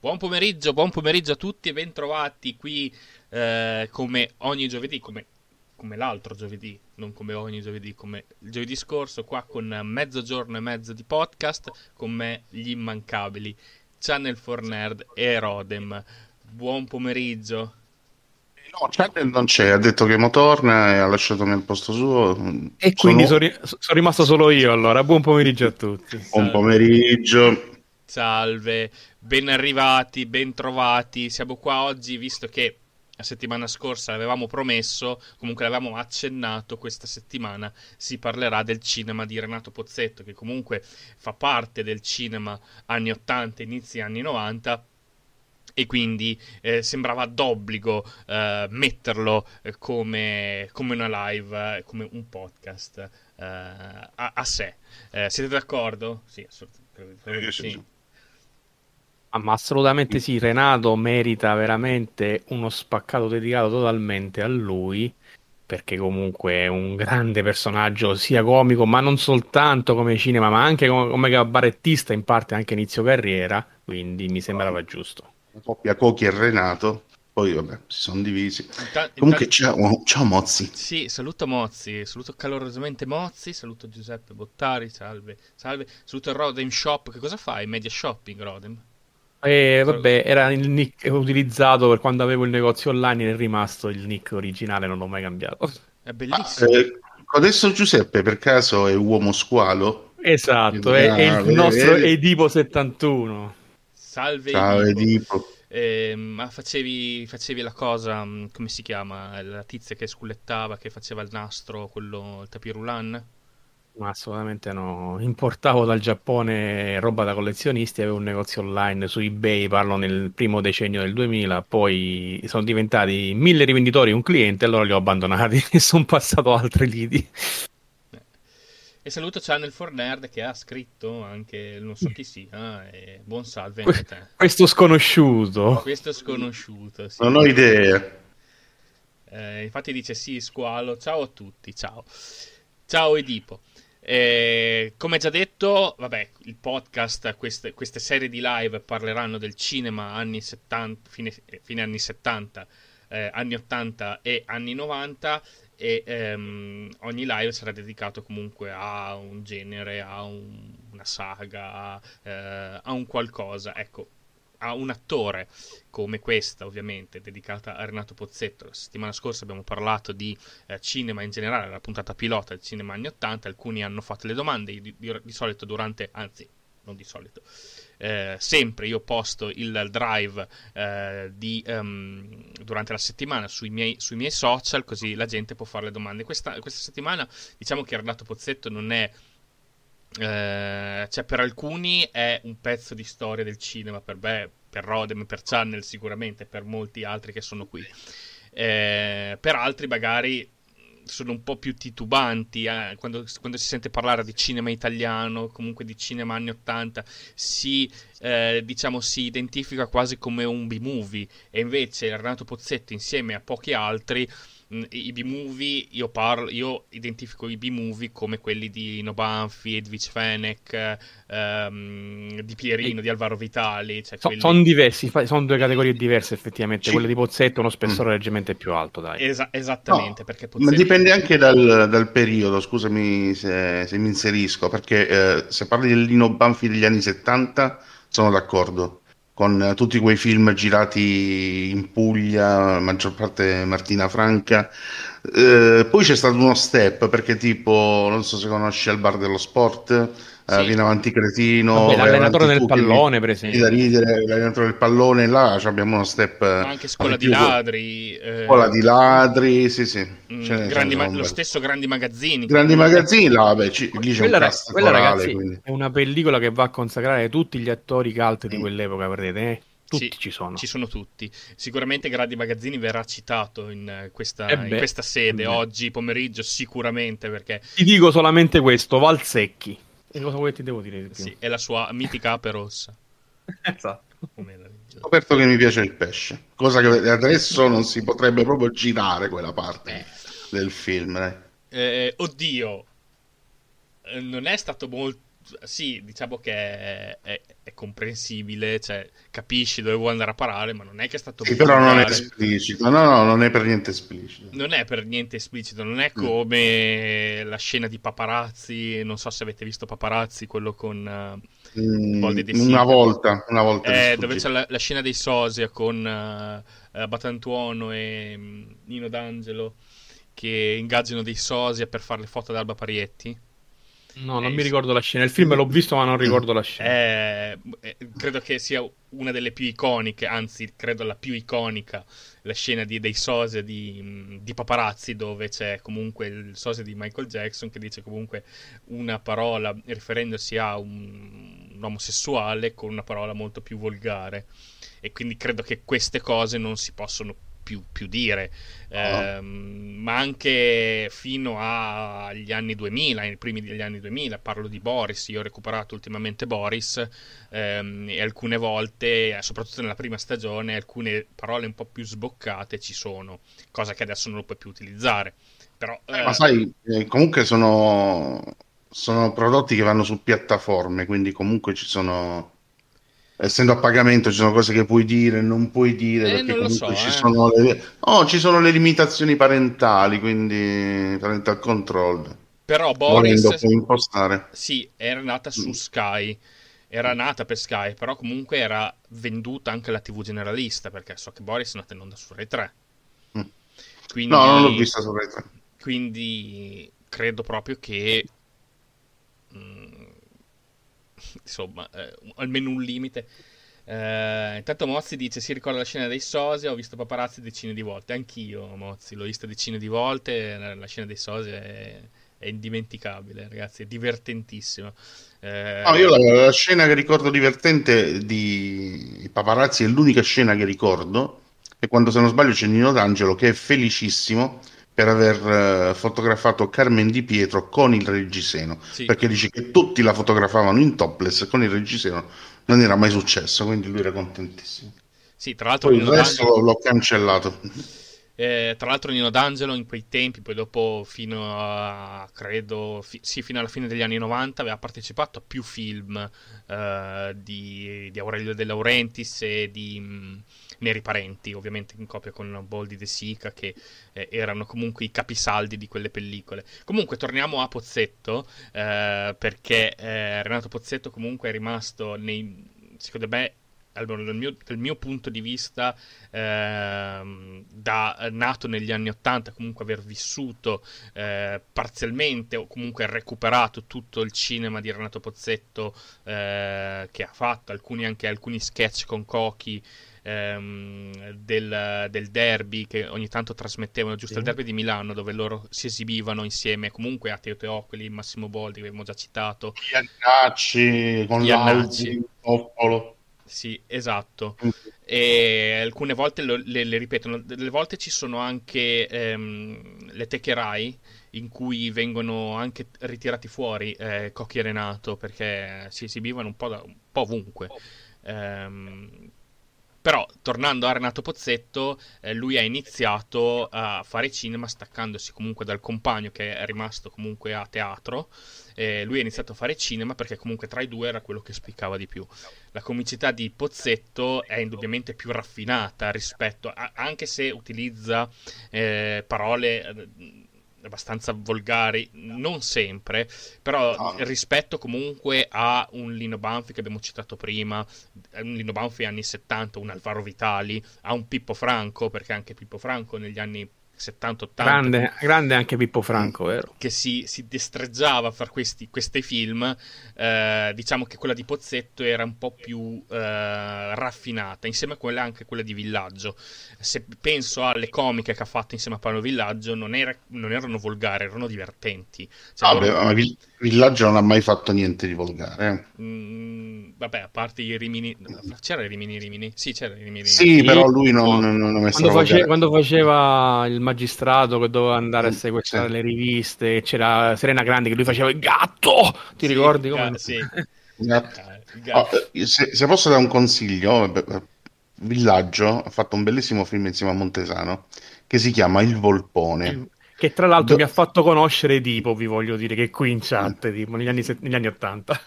Buon pomeriggio, buon pomeriggio a tutti e bentrovati qui eh, come ogni giovedì, come, come, l'altro giovedì, non come ogni giovedì, come il giovedì scorso, qua con mezzogiorno e mezzo di podcast, con me gli immancabili Channel for Nerd e Rodem. Buon pomeriggio. No, Channel non c'è, ha detto che mo torna e ha lasciato il posto suo. E quindi sono... sono rimasto solo io allora. Buon pomeriggio a tutti. Buon pomeriggio. Salve, ben arrivati, ben trovati. Siamo qua oggi visto che la settimana scorsa l'avevamo promesso, comunque l'avevamo accennato, questa settimana si parlerà del cinema di Renato Pozzetto, che comunque fa parte del cinema anni 80, inizi anni 90 e quindi eh, sembrava d'obbligo eh, metterlo eh, come, come, una live, eh, come un podcast eh, a, a, sé. Eh, siete d'accordo? Sì, assolutamente. Sì. Ah, ma assolutamente sì, Renato merita veramente uno spaccato dedicato totalmente a lui, perché comunque è un grande personaggio, sia comico, ma non soltanto come cinema, ma anche come, come cabarettista in parte anche inizio carriera, quindi mi sembrava giusto. La coppia Cochi e Renato, poi vabbè, si sono divisi. Inta- Comunque inta- ciao, ciao Mozzi. Sì, saluto Mozzi, saluto calorosamente Mozzi, saluto Giuseppe Bottari, salve, salve, saluto Rodem Shop, che cosa fai? Media shopping Rodem? Eh, vabbè, era il nick utilizzato per quando avevo il negozio online è rimasto il nick originale, non l'ho mai cambiato. È bellissimo. Ah, eh, adesso Giuseppe per caso è uomo squalo? Esatto, è, è, il nostro Edipo 71. Salve Ciao Edipo. Edipo. Eh, ma facevi, facevi, la cosa, mm, come si chiama? La tizia che scullettava, che faceva il nastro, quello, il tapirulan? Ma assolutamente no. Importavo dal Giappone roba da collezionisti, avevo un negozio online su eBay, parlo nel primo decennio del 2000, poi sono diventati mille rivenditori un cliente, allora li ho abbandonati e sono passato a altri lidi. E saluto Channel for Nerd che ha scritto anche, non so chi sia, e buon salve anche a te. Questo sconosciuto. Questo sconosciuto, sì. Non ho idea. Eh, infatti dice sì, squalo, ciao a tutti, ciao. Ciao Edipo. Eh, come già detto, vabbè, il podcast, queste, queste, serie di live parleranno del cinema anni 70, fine, fine anni 70, eh, anni 80 e anni 90 e ehm, ogni live sarà dedicato comunque a un genere, a un, una saga, eh, a un qualcosa. Ecco, a un attore come questa, ovviamente, dedicata a Renato Pozzetto. La settimana scorsa abbiamo parlato di eh, cinema in generale, la puntata pilota del cinema anni 80. Alcuni hanno fatto le domande, di, di, di solito durante, anzi, non di solito, eh, sempre io posto il drive eh, di, um, durante la settimana sui miei, sui miei, social, così la gente può fare le domande. Questa, questa settimana diciamo che Renato Pozzetto non è eh, cioè per alcuni è un pezzo di storia del cinema, per me, per Rodem, per Channel sicuramente, per molti altri che sono qui. Eh, per altri magari sono un po' più titubanti eh, quando, quando, si sente parlare di cinema italiano, comunque di cinema anni 80, si, eh, diciamo, si identifica quasi come un B-movie e invece Renato Pozzetto insieme a pochi altri I B-movie, io, parlo, io identifico i B-movie come quelli di Nobanfi, Edwige Fenech, ehm, di Pierino, e... di Alvaro Vitali. Cioè so, quelli... Sono diversi, sono due categorie diverse effettivamente. Sì. Quelle di Pozzetto uno spessore mm. leggermente più alto, dai. Esa- esattamente, no, perché Pozzetto... Ma dipende anche dal, dal periodo, scusami se, se, mi inserisco, perché eh, se parli del Lino Banfi degli anni 70 sono d'accordo con tutti quei film girati in Puglia, maggior parte Martina Franca. Eh, poi c'è stato uno step perché tipo, non so se conosci il bar dello sport, sì. viene avanti cretino. Vabbè, l'allenatore del pallone, per esempio. Da ridere, l'allenatore del pallone, là abbiamo uno step. Ma anche scuola di ladri. Eh... Scuola di ladri, sì, sì. Mm, grandi ma- lo stesso Grandi Magazzini. Grandi Magazzini, là, vabbè, c- lì c'è quella, un cast quella ragazzi, quindi. è una pellicola che va a consacrare tutti gli attori cult di mm. quell'epoca, vedete, eh? Tutti sì, ci sono. Ci sono tutti. Sicuramente Grandi Magazzini verrà citato in questa, eh in questa sede eh oggi pomeriggio, sicuramente perché... Ti dico solamente questo, Valsecchi. E cosa vuoi ti devo dire di più? Sì, è la sua mitica ape rossa. esatto. Ho scoperto che mi piace il pesce, cosa che adesso non si potrebbe proprio girare quella parte eh. del film. Eh, oddio, eh, non è stato molto sì, diciamo che è, è, è, comprensibile, cioè capisci dove vuoi andare a parare, ma non è che è stato... Sì, però non è esplicito, no, no, non è per niente esplicito. Non è per niente esplicito, non è mm. come mm. la scena di Paparazzi, non so se avete visto Paparazzi, quello con... Uh, mm, una volta, una volta. Eh, dove c'è la, la, scena dei Sosia con uh, Batantuono e um, Nino D'Angelo che ingaggiano dei Sosia per fare le foto ad Alba Parietti No, non eh, mi ricordo la scena. Il film l'ho visto, ma non ricordo la scena. Eh, eh, credo che sia una delle più iconiche, anzi, credo la più iconica, la scena di, dei sosia di, di, paparazzi, dove c'è comunque il sosia di Michael Jackson che dice comunque una parola riferendosi a un, un omosessuale con una parola molto più volgare. E quindi credo che queste cose non si possono più, più dire, oh. eh, ma anche fino agli anni 2000, nei primi degli anni 2000, parlo di Boris, io ho recuperato ultimamente Boris ehm, e alcune volte, soprattutto nella prima stagione, alcune parole un po' più sboccate ci sono, cosa che adesso non lo puoi più utilizzare. Però, eh, ma sai, eh, comunque sono, sono prodotti che vanno su piattaforme, quindi comunque ci sono essendo a pagamento ci sono cose che puoi dire e non puoi dire eh, perché comunque so, ci, eh. sono le... Oh, ci sono le limitazioni parentali quindi parental control però Boris impostare. sì era nata su mm. Sky era nata per Sky però comunque era venduta anche alla tv generalista perché so che Boris è nata in onda su Rai 3 mm. quindi... no non l'ho vista su Rai 3 quindi credo proprio che insomma, eh, almeno un limite. Eh, intanto Mozzi dice: Si ricorda la scena dei Sosia. Ho visto paparazzi decine di volte. Anch'io, Mozzi, l'ho vista decine di volte. La, scena dei Sosia è, è, indimenticabile, ragazzi. È divertentissima. Eh, no, io la, la, scena che ricordo divertente di paparazzi è l'unica scena che ricordo. E quando, se non sbaglio, c'è Nino D'Angelo che è felicissimo per aver uh, fotografato Carmen Di Pietro con il reggiseno, sì. perché dice che tutti la fotografavano in topless con il reggiseno non era mai successo, quindi lui era contentissimo. Sì, tra l'altro poi il resto D'Angelo... l'ho cancellato. Eh, tra l'altro Nino D'Angelo in quei tempi, poi dopo fino a credo fi- sì, fino alla fine degli anni 90 aveva partecipato a più film eh, di, di, Aurelio De Laurentiis e di mh, Neri Parenti, ovviamente in coppia con Boldi De Sica, che eh, erano comunque i capisaldi di quelle pellicole. Comunque torniamo a Pozzetto, eh, perché eh, Renato Pozzetto comunque è rimasto nei secondo me allora, dal, mio, dal mio, punto di vista, eh, da nato negli anni Ottanta, comunque aver vissuto eh, parzialmente o comunque recuperato tutto il cinema di Renato Pozzetto eh, che ha fatto, alcuni, anche alcuni sketch con Cochi ehm, del, del, derby che ogni tanto trasmettevano, giusto sì. il derby di Milano dove loro si esibivano insieme comunque a Teo Teocoli, Massimo Boldi che abbiamo già citato Iannacci con Iannacci. Poppolo sì, esatto. E alcune volte lo, le, le, ripetono, delle volte ci sono anche ehm, le techerai in cui vengono anche ritirati fuori eh, Cocchi e Renato perché si esibivano un po', da, un po ovunque. Ehm, però, tornando a Renato Pozzetto, eh, lui ha iniziato a fare cinema staccandosi comunque dal compagno che è rimasto comunque a teatro. Eh, lui ha iniziato a fare cinema perché comunque tra i due era quello che spiccava di più. La comicità di Pozzetto è indubbiamente più raffinata rispetto, a, anche se utilizza eh, parole eh, abbastanza volgari, non sempre, però no. rispetto comunque a un Lino Banfi che abbiamo citato prima, un Lino Banfi anni 70, un Alvaro Vitali, a un Pippo Franco, perché anche Pippo Franco negli anni 70-80. Grande, grande, anche Pippo Franco, vero? Che si, si destreggiava a fare questi, questi film. Eh, diciamo che quella di Pozzetto era un po' più eh, raffinata, insieme a quella anche quella di Villaggio. Se penso alle comiche che ha fatto insieme a Paolo Villaggio, non, era, non erano volgari, erano divertenti. Cioè, ah, loro... beh, Villaggio non ha mai fatto niente di volgare. Eh. Mm, vabbè, a parte i Rimini, c'era i Rimini Rimini? Sì, c'era i Rimini. Sì, però lui non, non, non è quando, face, quando faceva il magistrato che doveva andare a sequestrare sì. le riviste, c'era Serena Grandi che lui faceva il gatto. Ti sì, ricordi come? Ga- sì. Esatto. Oh, se, se, posso dare un consiglio, Villaggio ha fatto un bellissimo film insieme a Montesano che si chiama Il Volpone. Che tra l'altro Do- mi ha fatto conoscere Tipo, vi voglio dire, che qui in chat, tipo, negli anni, negli anni 80.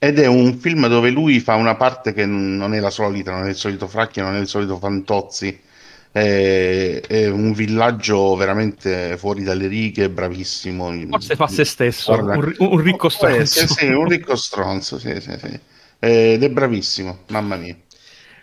Ed è un film dove lui fa una parte che non è la solita, non è il solito Fracchia, non è il solito Fantozzi. È, è un villaggio veramente fuori dalle righe, bravissimo. Forse fa se stesso, un, un ricco stronzo. sì, un ricco stronzo, sì, sì, sì. Ed è bravissimo, mamma mia.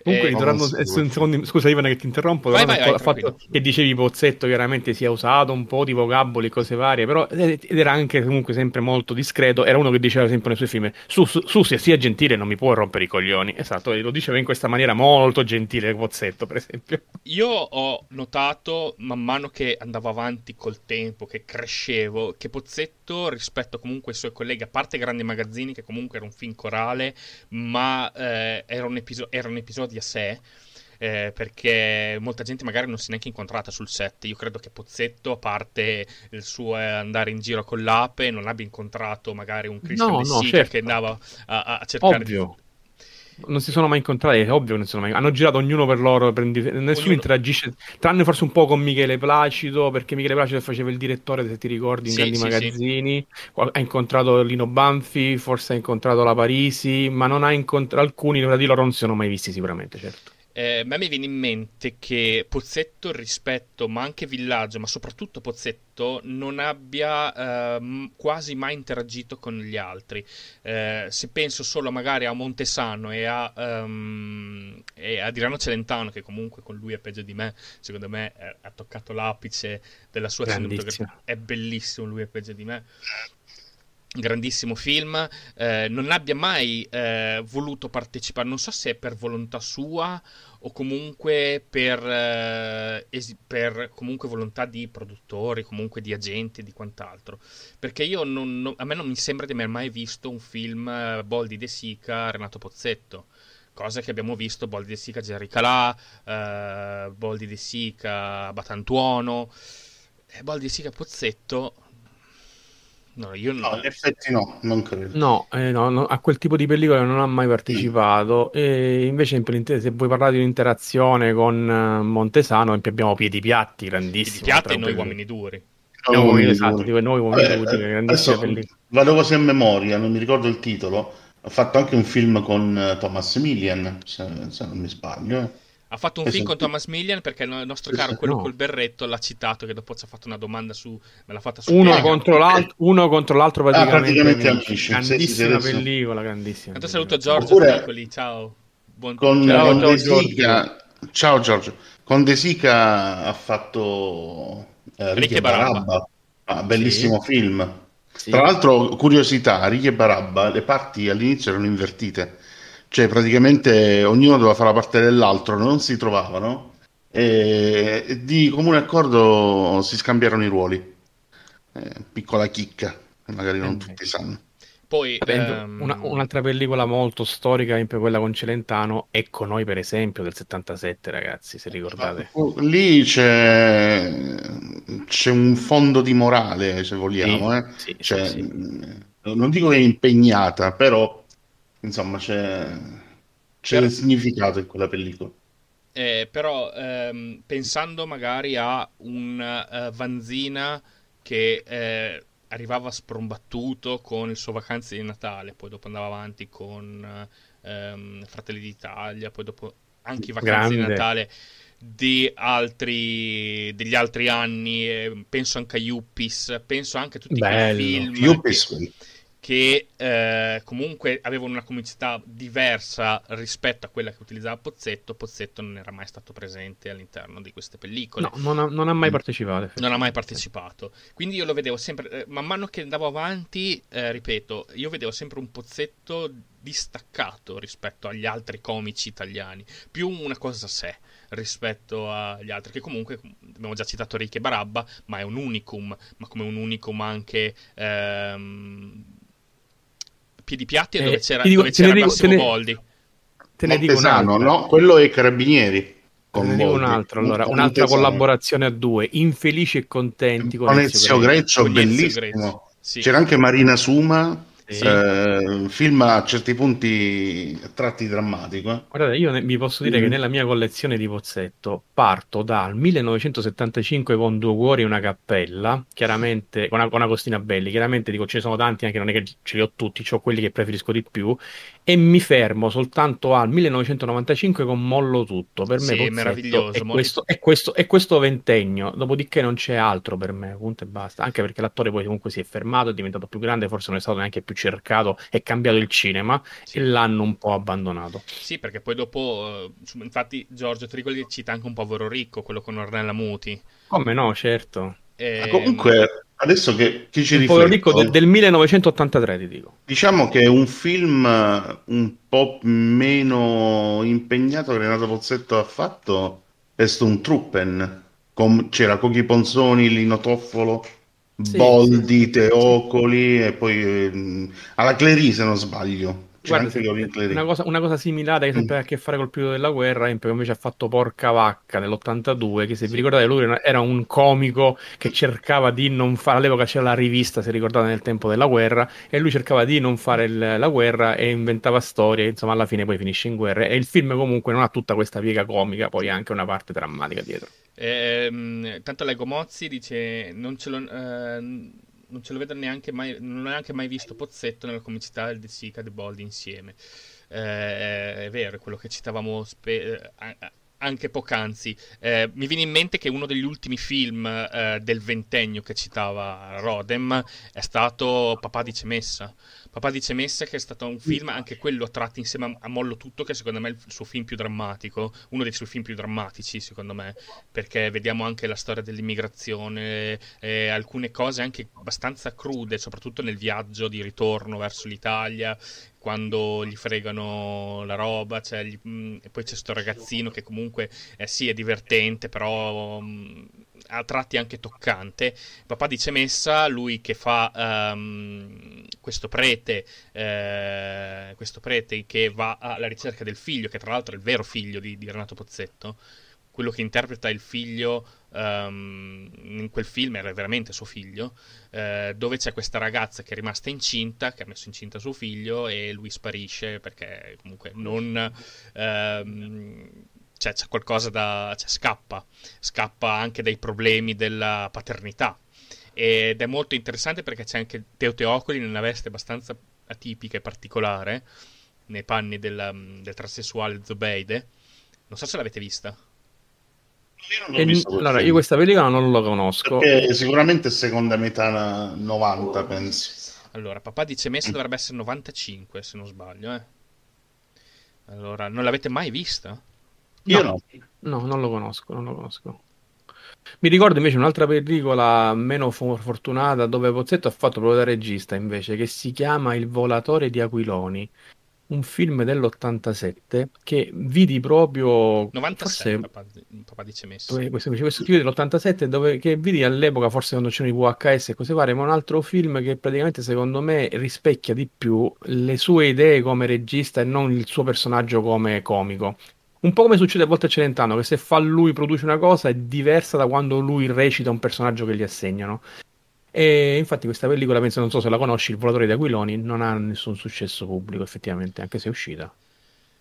Comunque, Eh, ritornando so. un secondo, scusa Ivana che ti interrompo, Vai, vai, vai, fatto che dicevi Pozzetto chiaramente si è usato un po' di vocaboli, cose varie, però ed ed era anche comunque sempre molto discreto, era uno che diceva sempre nei suoi film, su, su, su sia, sia gentile, non mi puoi rompere i coglioni, esatto, e lo diceva in questa maniera molto gentile Pozzetto per esempio. Io ho notato man mano che andavo avanti col tempo, che crescevo, che Pozzetto rispetto comunque ai suoi colleghi, a parte Grandi Magazzini, che comunque era un film corale, ma eh, era, un episo- era un episodio a sé. eh, perché molta gente magari non si è neanche incontrata sul set. Io credo che Pozzetto, a parte il suo eh, andare in giro con l'ape, non abbia incontrato magari un Christian No, no, certo. che andava a, a cercare Ovvio. Non si sono mai incontrati, è ovvio che non si sono mai Hanno girato ognuno per loro, per indiv- nessuno Ognuno- interagisce, tranne forse un po' con Michele Placido, perché Michele Placido faceva il direttore, se ti ricordi, in Sì, grandi sì, magazzini. Qual- Ha incontrato Lino Banfi, forse ha incontrato la Parisi, ma non ha incontrato alcuni, tra di loro non si sono mai visti sicuramente, certo. Eh, a me mi viene in mente che Pozzetto rispetto, ma anche Villaggio, ma soprattutto Pozzetto, non abbia ehm, quasi mai interagito con gli altri. Eh, se penso solo magari a Montesano e a, ehm, e a Dirano Celentano, che comunque con lui è peggio di me, secondo me eh, ha toccato l'apice della sua cinematografia. È bellissimo, lui è peggio di me grandissimo film, eh, non abbia mai eh, voluto partecipare, non so se è per volontà sua o comunque per, eh, esi- per comunque volontà di produttori, comunque di agenti di quant'altro, perché io non, non- a me non mi sembra di aver mai visto un film eh, Boldi De Sica, Renato Pozzetto. Cosa che abbiamo visto Boldi De Sica, Gerry Calà, eh, Boldi De Sica, Batantuono, e Boldi De Sica, Pozzetto. No, io No, in effetti no, non credo. No, eh, no, no, a quel tipo di pellicola non ha mai partecipato. E invece, in se vuoi parlare di un'interazione con eh, Montesano, abbiamo Piedi Piatti, Di grandissimo. piatti e noi uomini duri. Noi Non uomini, mi esatto, dico, noi uomini Vabbè, duri, grandissima adesso pellicola. vado così a memoria, non mi ricordo il titolo. Ha fatto anche un film con eh, Thomas Millian, se, se non mi sbaglio. eh. Ha fatto un Eh, film sì. con Thomas Millian perché il nostro Sì, caro, sì, quello no. col berretto, l'ha citato che dopo ci ha fatto una domanda su... me l'ha fatta su Uno contro, l'altro, uno contro l'altro praticamente, praticamente amici. sì, grandissima sì, sì, pellicola, grandissima. Intanto saluto. Giorgio Oppure- Piccoli, ciao. Buon Con, Ciao, con ciao, Sica, ciao Giorgio. Con De Sica ha fatto eh, Ricky Ricky e Barabba. Barabba, Ah, bellissimo film. Sì. Tra l'altro, curiosità, e Barabba, le parti all'inizio erano invertite, cioè praticamente ognuno doveva fare la parte dell'altro, non si trovavano e di comune accordo si scambiarono i ruoli. Eh, piccola chicca, che magari non Eh, tutti sanno. Poi... Esempio, ehm, una- un'altra pellicola molto storica, quella con Celentano, Ecco noi per esempio del 77 ragazzi, se ricordate. Lì c'è, c'è un fondo di morale, se vogliamo, Sì, eh. sì, Cioè, sì, non dico che è impegnata, però insomma c'è, c'è Per- significato in quella pellicola. Eh, però ehm, pensando magari a un eh, Vanzina che eh, arrivava sprombattuto con il suo vacanze di Natale, poi dopo andava avanti con ehm, Fratelli d'Italia, poi dopo anche i vacanze di Grande. Natale di altri, degli altri anni, eh, penso anche a Yuppies, penso anche a tutti quei Bello. film Yuppies, che, che, eh, comunque avevano una comicità diversa rispetto a quella che utilizzava Pozzetto. Pozzetto non era mai stato presente all'interno di queste pellicole. No, non ha, non ha mai partecipato. Non ha mai partecipato. Quindi io lo vedevo sempre, eh, man mano che andavo avanti, eh, ripeto, io vedevo sempre un Pozzetto distaccato rispetto agli altri comici italiani, più una cosa a sé rispetto agli altri, che comunque abbiamo già citato Ricky e Barabba, ma è un unicum, ma come un unicum anche ehm, Piedi Piatti, Eh, dove c'era, ti dico- dove te ne c'era dico- Massimo te ne- Boldi. Te ne dico Montesano, un'altra. no? Quello è Carabinieri. Te con ne dico Boldi. un altro, allora, un'altra collaborazione a due, infelici e contenti con Con Ezio Greggio. Ezio bellissimo. Greccio, sì. C'era anche Marina Suma. Sì. eh, film a certi punti a tratti drammatico. Eh. Guardate, io ne, vi posso dire mm. che nella mia collezione di Pozzetto parto dal 1975 con Due Cuori e una cappella, chiaramente con una, con una Costina Belli, chiaramente dico ce ne sono tanti, anche non è che ce li ho tutti, ho quelli che preferisco di più, e mi fermo soltanto al 1995 con Mollo Tutto. Per me sì, meraviglioso, è, questo, è, questo, è questo ventennio, dopodiché non c'è altro per me, punto e basta. Anche perché l'attore poi comunque si è fermato, è diventato più grande, forse non è stato neanche più cercato, è cambiato il cinema sì. e l'hanno un po' abbandonato. Sì, perché poi dopo, eh, infatti Giorgio Trigoli cita anche un povero ricco, quello con Ornella Muti. Come no, certo. E... Ah, comunque Adesso che chi ci rifletto... ricco del, del 1983, ti dico. Diciamo che è un film eh, un po' meno impegnato che Renato Pozzetto ha fatto è Truppen. Com- c'era Cochi Ponzoni, Lino Toffolo, sì, Boldi, sì, Teocoli e poi eh, alla Clery se non sbaglio. Guarda, una, cosa, una cosa similare che sempre mm. ha a che fare col periodo della guerra, Empio invece ha fatto Porca Vacca nell'82, che se vi ricordate lui era un comico che cercava di non fare, all'epoca c'era la rivista, se ricordate, nel tempo della guerra, e lui cercava di non fare il, la guerra e inventava storie, insomma alla fine poi finisce in guerra. E il film comunque non ha tutta questa piega comica, poi ha anche una parte drammatica dietro. Eh, tanto Lego Mozzi dice, non ce lo... Eh non ce lo vedo neanche mai, non ho neanche mai visto Pozzetto nella comicità del De Sica e De insieme. Eh, è vero, è quello che citavamo spe- eh, anche poc'anzi. Eh, mi viene in mente che uno degli ultimi film eh, del ventennio che citava Rodem è stato Papà di Cemessa. Papà di Cemessa che è stato un film, anche quello a tratti insieme a Mollo Tutto, che secondo me è il suo film più drammatico, uno dei suoi film più drammatici secondo me, perché vediamo anche la storia dell'immigrazione, eh, alcune cose anche abbastanza crude, soprattutto nel viaggio di ritorno verso l'Italia, quando gli fregano la roba, cioè gli, mh, mm, e poi c'è questo ragazzino che comunque eh, sì è divertente, però mh, mm, a tratti anche toccante. Papà dice Messa, lui che fa um, questo prete, eh, questo prete che va alla ricerca del figlio, che tra l'altro è il vero figlio di, di Renato Pozzetto, quello che interpreta il figlio um, in quel film era veramente suo figlio, uh, dove c'è questa ragazza che è rimasta incinta, che ha messo incinta suo figlio e lui sparisce perché comunque non... Um, cioè, c'è qualcosa da... Cioè, scappa, scappa anche dai problemi della paternità. Ed è molto interessante perché c'è anche Teo Teocoli in una veste abbastanza atipica e particolare, nei panni della, del trasessuale Zobeide. Non so se l'avete vista. Io allora, io questa pellicola non lo conosco. Perché sicuramente seconda metà 90, penso. Allora, papà dice Messa dovrebbe essere 95, se non sbaglio, eh. Allora, non l'avete mai vista? Io no. No, no non lo conosco, non lo conosco. Mi ricordo invece un'altra pellicola meno fortunata dove Pozzetto ha fatto proprio da regista invece, che si chiama Il volatore di Aquiloni un film dell'87 che vidi proprio 97 forse, papà, papà dice messo questo, questo film dell'87 dove, che vidi all'epoca forse quando c'erano i VHS e cose varie ma un altro film che praticamente secondo me rispecchia di più le sue idee come regista e non il suo personaggio come comico. Un po' come succede a volte a Celentano che se fa lui produce una cosa è diversa da quando lui recita un personaggio che gli assegnano e infatti questa pellicola, penso, non so se la conosci, Il volatore di Aquiloni, non ha nessun successo pubblico effettivamente, anche se è uscita.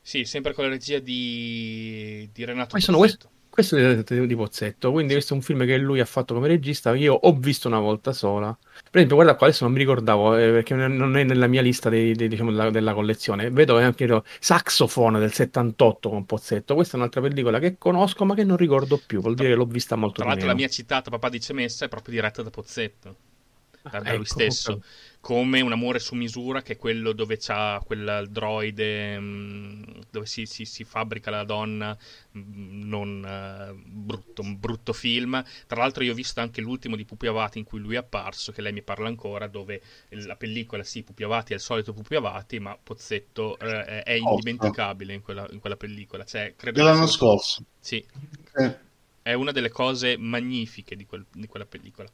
Sì, sempre con la regia di, di Renato Pozzetto. Questo, questo è di Pozzetto, quindi sì. questo è un film che lui ha fatto come regista, io ho visto una volta sola. Per esempio, guarda qua, adesso non mi ricordavo, eh, perché non è nella mia lista dei, dei, diciamo, della, della, collezione. Vedo anche Saxophone del 78 con Pozzetto. Questa è un'altra pellicola che conosco ma che non ricordo più, vuol dire che l'ho vista molto Tra l'altro la mia citata Papà di Cemessa è proprio diretta da Pozzetto da, da ecco, lui stesso, come un amore su misura che è quello dove c'ha quel droide mm, dove si, si, si, fabbrica la donna, mm, non uh, brutto, un brutto film. Tra l'altro io ho visto anche l'ultimo di Pupi Avati in cui lui è apparso, che lei mi parla ancora, dove la pellicola, sì, Pupi Avati è il solito Pupi Avati, ma Pozzetto uh, è indimenticabile in quella, in quella pellicola. Cioè, credo Dell'anno scorso. Sì. Eh. È una delle cose magnifiche di, quel, di quella pellicola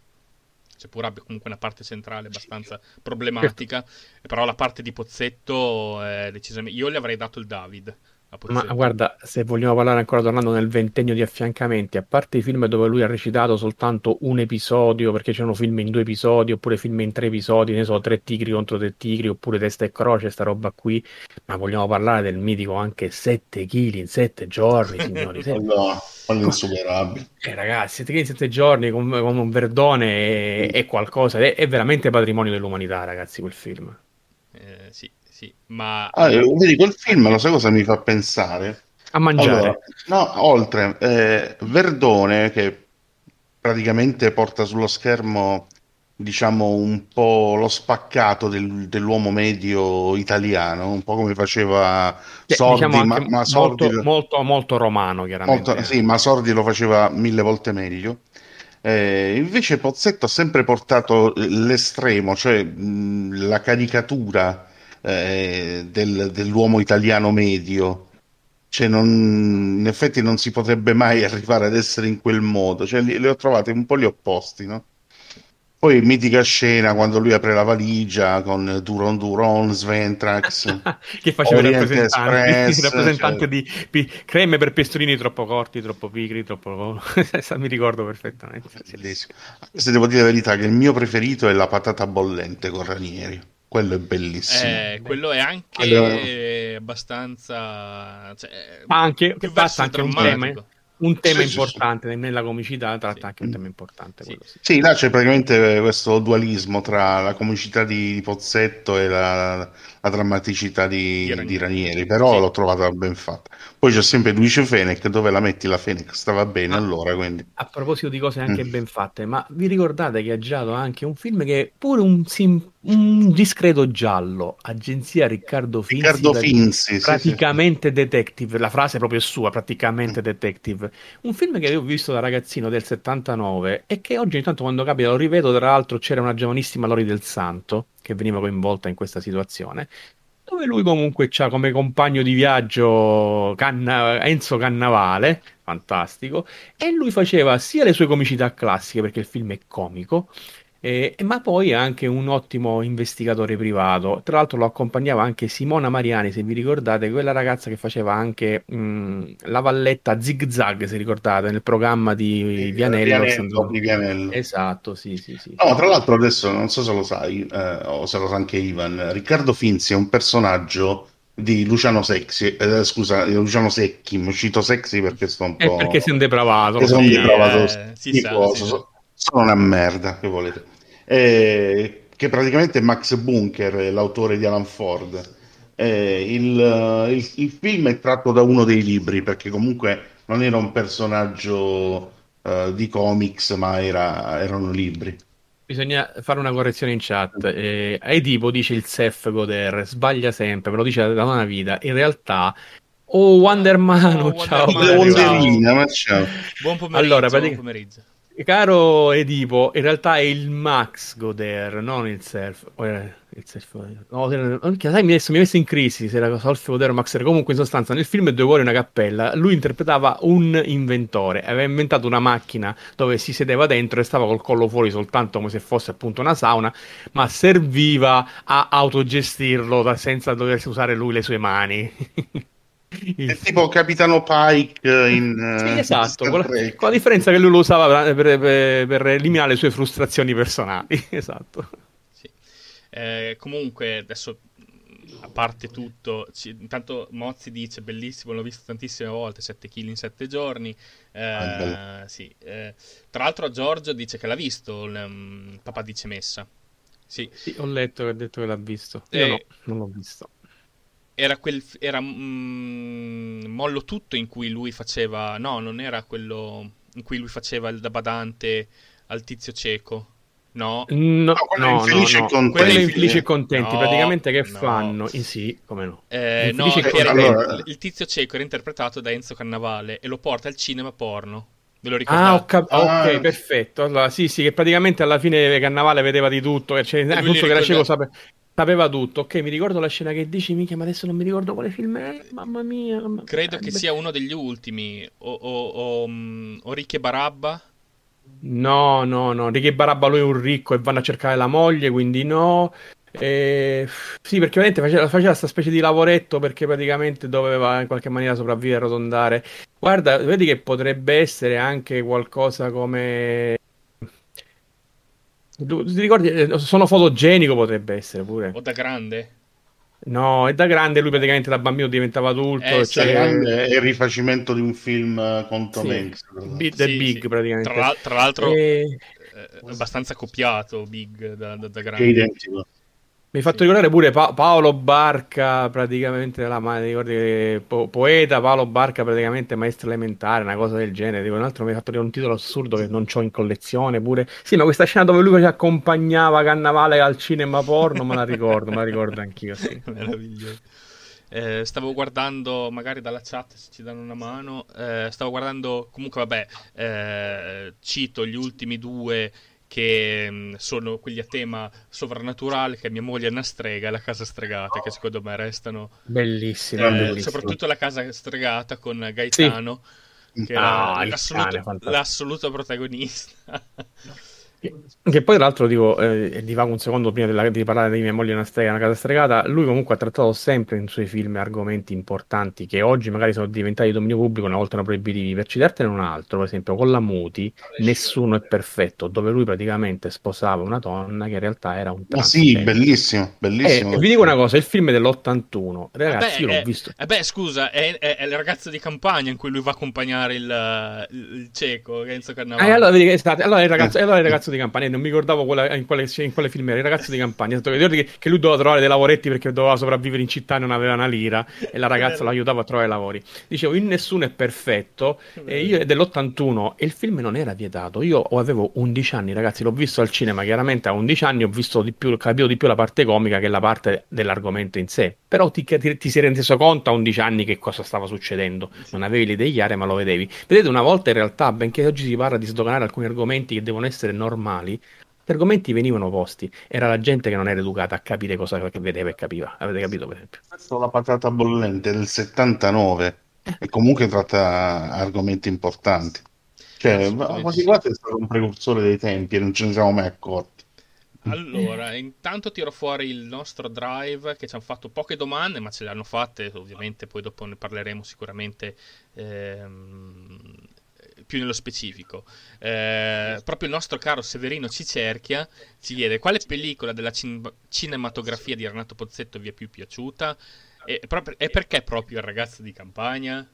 seppur abbia comunque una parte centrale abbastanza problematica, però la parte di Pozzetto è decisamente... Io gli avrei dato il David Ma guarda, se vogliamo parlare ancora tornando nel ventennio di affiancamenti, a parte i film dove lui ha recitato soltanto un episodio, perché c'erano film in due episodi, oppure film in tre episodi, ne so, tre tigri contro tre tigri, oppure testa e croce, sta roba qui, ma vogliamo parlare del mitico anche 7 kg in 7 giorni, signori. no, quello insuperabile. Eh, ragazzi, 7 kg in 7 giorni con un verdone è, è qualcosa, è, è veramente patrimonio dell'umanità, ragazzi, quel film. Eh, sì sì, ma... Ah, vedi, quel film, lo sai cosa mi fa pensare? A mangiare. Allora, no, oltre, eh, Verdone che praticamente porta sullo schermo diciamo un po' lo spaccato del, dell'uomo medio italiano, un po' come faceva Sordi, diciamo ma, ma Sordi molto, molto, molto, romano chiaramente. Molto, sì, ma Sordi lo faceva mille volte meglio. Eh, invece Pozzetto ha sempre portato l'estremo, cioè mh, la caricatura eh, del, dell'uomo italiano medio. Cioè non, in effetti non si potrebbe mai arrivare ad essere in quel modo. Cioè, li, li ho trovati un po' gli opposti, no? Poi mitica scena quando lui apre la valigia con Duron Duron, Sventrax, che faceva il rappresentante, rappresentante cioè... di p- creme per pestolini troppo corti, troppo pigri, troppo... mi ricordo perfettamente. Se devo dire la verità che il mio preferito è la patata bollente con Ranieri. Quello è bellissimo. Eh, quello è anche quello... abbastanza. Cioè, anche, più verso anche un tema, un tema sì, importante sì, sì. nella comicità, tratta anche un tema importante. Sì. sì, là c'è praticamente questo dualismo tra la comicità di Pozzetto e la, la drammaticità di, di, Ranieri. di Ranieri, però l'ho trovata ben fatta. Poi c'è sempre Luigi Fenech, dove la metti la Fenech stava bene ah, allora. Quindi. A proposito di cose anche mm. ben fatte, ma vi ricordate che ha girato anche un film che è pure un, sim- un discreto giallo, Agenzia Riccardo Finzi, Riccardo Finzi praticamente sì, detective, la frase è proprio sua, praticamente detective. Un film che avevo visto da ragazzino del 79 e che oggi intanto quando capita lo rivedo, tra l'altro c'era una giovanissima Lori del Santo che veniva coinvolta in questa situazione dove lui comunque ha come compagno di viaggio Canna- Enzo Cannavale, fantastico, e lui faceva sia le sue comicità classiche, perché il film è comico, eh, ma poi è anche un ottimo investigatore privato. Tra l'altro lo accompagnava anche Simona Mariani, se vi ricordate, quella ragazza che faceva anche mh, la valletta Zig Zag, se ricordate, nel programma di Vianello. Vianello, di Vianello. Esatto, sì, sì, sì. No, tra l'altro adesso non so se lo sai, eh, o se lo sa anche Ivan, Riccardo Finzi è un personaggio di Luciano Sexy, eh, scusa, Luciano Secchi, mi cito Sexy perché sto un po'... È perché sei un depravato. Sono un depravato, eh, sa, sono una merda, che volete. Eh, che praticamente è Max Bunker, l'autore di Alan Ford. Eh, il, il, il, film è tratto da uno dei libri, perché comunque non era un personaggio uh, di comics, ma era, erano libri. Bisogna fare una correzione in chat. Eh, Edipo dice il Sef Goder, sbaglia sempre, ve lo dice da una vita. In realtà Oh, Wonder Man, oh, ciao. Wonderina, ciao. Buon pomeriggio. Allora, buon pomeriggio. Caro Edipo, in realtà è il Max Goder, non il Self. Il self no, sai, mi, adesso, mi ha messo in crisi se era Self Goder o Max Goder. Comunque, in sostanza, nel film Due cuori e una cappella, lui interpretava un inventore. Aveva inventato una macchina dove si sedeva dentro e stava col collo fuori soltanto come se fosse appunto una sauna, ma serviva a autogestirlo senza dover usare lui le sue mani. È tipo Capitano Pike in sì, esatto, con la, con la, differenza che lui lo usava per, per, per eliminare le sue frustrazioni personali. esatto. Sì. Eh, comunque, adesso a parte tutto, ci, intanto Mozzi dice bellissimo, l'ho visto tantissime volte, 7 kg in 7 giorni. Eh, ah, sì. eh, tra l'altro Giorgio dice che l'ha visto, il, um, papà dice Messa. Sì. sì. ho letto che ha detto che l'ha visto. Io no, non l'ho visto era quel era mm, mollo tutto in cui lui faceva no non era quello in cui lui faceva il da badante al tizio cieco no no no, no, infelice no, no. quello infelice e contenti no, praticamente che fanno in sì come no eh, no era, allora... il tizio cieco era interpretato da Enzo Cannavale e lo porta al cinema porno Ve lo ricordate? Ah, cap- ah, ok, perfetto. Allora, sì, sì, che praticamente alla fine Cannavale vedeva di tutto. Cioè, eh, che era cieco sape- Sapeva tutto, ok, mi ricordo la scena che dici, mica, ma adesso non mi ricordo quale film è, mamma mia. Credo che sia uno degli ultimi, o, o, o, mm, o Ricky e Barabba. No, no, no, Ricky e Barabba lui è un ricco e vanno a cercare la moglie, quindi no. E... Sì, perché ovviamente faceva, faceva questa specie di lavoretto perché praticamente doveva in qualche maniera sopravvivere e arrotondare. Guarda, vedi che potrebbe essere anche qualcosa come... Tu, ti ricordi? Eh, sono fotogenico potrebbe essere pure. O da grande? No, è da grande, lui praticamente da bambino diventava adulto. Eh, cioè... grande è il rifacimento di un film con Tom sì. Hanks. Big, The sì, Big, sì. praticamente. Tra, tra l'altro, e... abbastanza copiato Big da, da, da grande. È identico. Mi hai fatto ricordare pure pa- Paolo Barca, praticamente la ma- ricordi, po- poeta Paolo Barca, praticamente maestro elementare, una cosa del genere. Dico, un altro mi hai fatto un titolo assurdo che non ho in collezione pure. Sì, ma questa scena dove lui ci accompagnava Cannavale al cinema porno, me la ricordo, me la ricordo anch'io. Sì. Meraviglioso. Eh, stavo guardando, magari dalla chat se ci danno una mano, eh, stavo guardando, comunque vabbè, eh, cito gli ultimi due che mm, sono quelli a tema sovrannaturale, che mia moglie è una strega e la casa stregata, che secondo me restano... bellissime, eh, bellissime. Soprattutto la casa stregata con Gaetano, sì. che ah, era l'assoluto, l'assoluto protagonista. Che poi, tra l'altro, dico, eh, divago un secondo prima della, di parlare di mia moglie una strega, una casa stregata. Lui, comunque, ha trattato sempre nei suoi film argomenti importanti che oggi magari sono diventati di dominio pubblico, una volta erano proibitivi. Per citartene un altro, per esempio, con la Muti, Nessuno è perfetto, dove lui praticamente sposava una donna che in realtà era un trans. Ma sì, bellissimo, bellissimo. Eh, vi dico una cosa: il film è dell'81. Ragazzi, beh, io l'ho è, visto. Eh beh, scusa, è, è, è, il ragazzo di campagna in cui lui va a accompagnare il, il cieco Renzo Cannavale. Eh, allora, esatto, allora, il ragazzo, allora il ragazzo di campagna, non mi ricordavo quella, in, quale, in quale film era, il ragazzo di campagna. Ricordi che, che lui doveva trovare dei lavoretti perché doveva sopravvivere in città e non aveva una lira e la ragazza lo aiutava a trovare lavori. Dicevo, in nessuno è perfetto. E io è dell'81 e il film non era vietato. Io avevo 11 anni, ragazzi, l'ho visto al cinema. Chiaramente a 11 anni ho visto di più, capito di più la parte comica che la parte dell'argomento in sé. Però ti, ti, ti sei reso conto a 11 anni che cosa stava succedendo. Non avevi l'idea chiare, ma lo vedevi. Vedete, una volta in realtà, benché oggi si parla di sdoganare alcuni argomenti che devono essere normali, gli argomenti venivano posti, era la gente che non era educata a capire cosa che vedeva e capiva. Avete capito, per esempio? Questa la patata bollente del 79 e comunque tratta argomenti importanti. Cioè, quasi quasi è stato un precursore dei tempi e non ce ne siamo mai accorti. Allora, intanto tiro fuori il nostro drive che ci hanno fatto poche domande, ma ce le hanno fatte, ovviamente poi dopo ne parleremo sicuramente ehm, più nello specifico. Eh, proprio il nostro caro Severino Cicerchia ci chiede quale pellicola della cin- cinematografia di Renato Pozzetto vi è più piaciuta e, proprio, e perché proprio il ragazzo di campagna?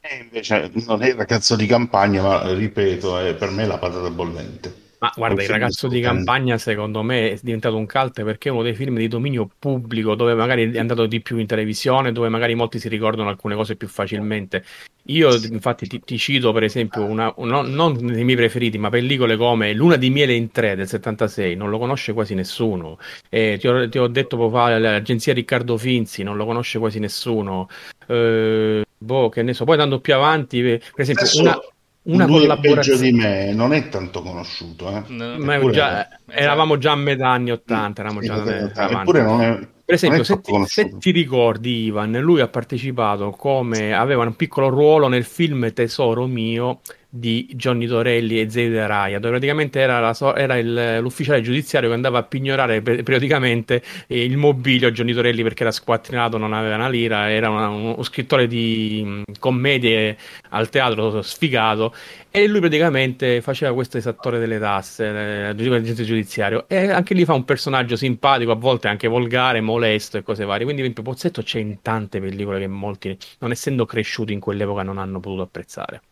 E invece non è il ragazzo di campagna, ma ripeto, è per me la patata bollente. Ma guarda, il ragazzo di campagna secondo me è diventato un cult perché è uno dei film di dominio pubblico dove magari è andato di più in televisione, dove magari molti si ricordano alcune cose più facilmente. Io infatti ti, ti cito per esempio una, una, non dei miei preferiti, ma pellicole come Luna di miele in 3 del 76, non lo conosce quasi nessuno. Eh, ti, ho, ti, ho, detto poco fa l'agenzia Riccardo Finzi, non lo conosce quasi nessuno. Eh, boh, che ne so, poi andando più avanti, per esempio, una una Lui collaborazione. di me non è tanto conosciuto eh? no, ma già, eravamo già a metà anni 80 eravamo già eppure non è per esempio se ti, se ti, ricordi Ivan lui ha partecipato come aveva un piccolo ruolo nel film Tesoro mio di Johnny Torelli e Zeide Raya, dove praticamente era, la, era il, l'ufficiale giudiziario che andava a pignorare per, periodicamente il mobilio a Johnny Torelli perché era squattrinato, non aveva una lira, era una, uno scrittore di mh, commedie al teatro sfigato e lui praticamente faceva questo esattore delle tasse, l'agente giudiziario e anche lì fa un personaggio simpatico, a volte anche volgare, molesto e cose varie, quindi per esempio Pozzetto c'è in tante pellicole che molti, non essendo cresciuti in quell'epoca, non hanno potuto apprezzare.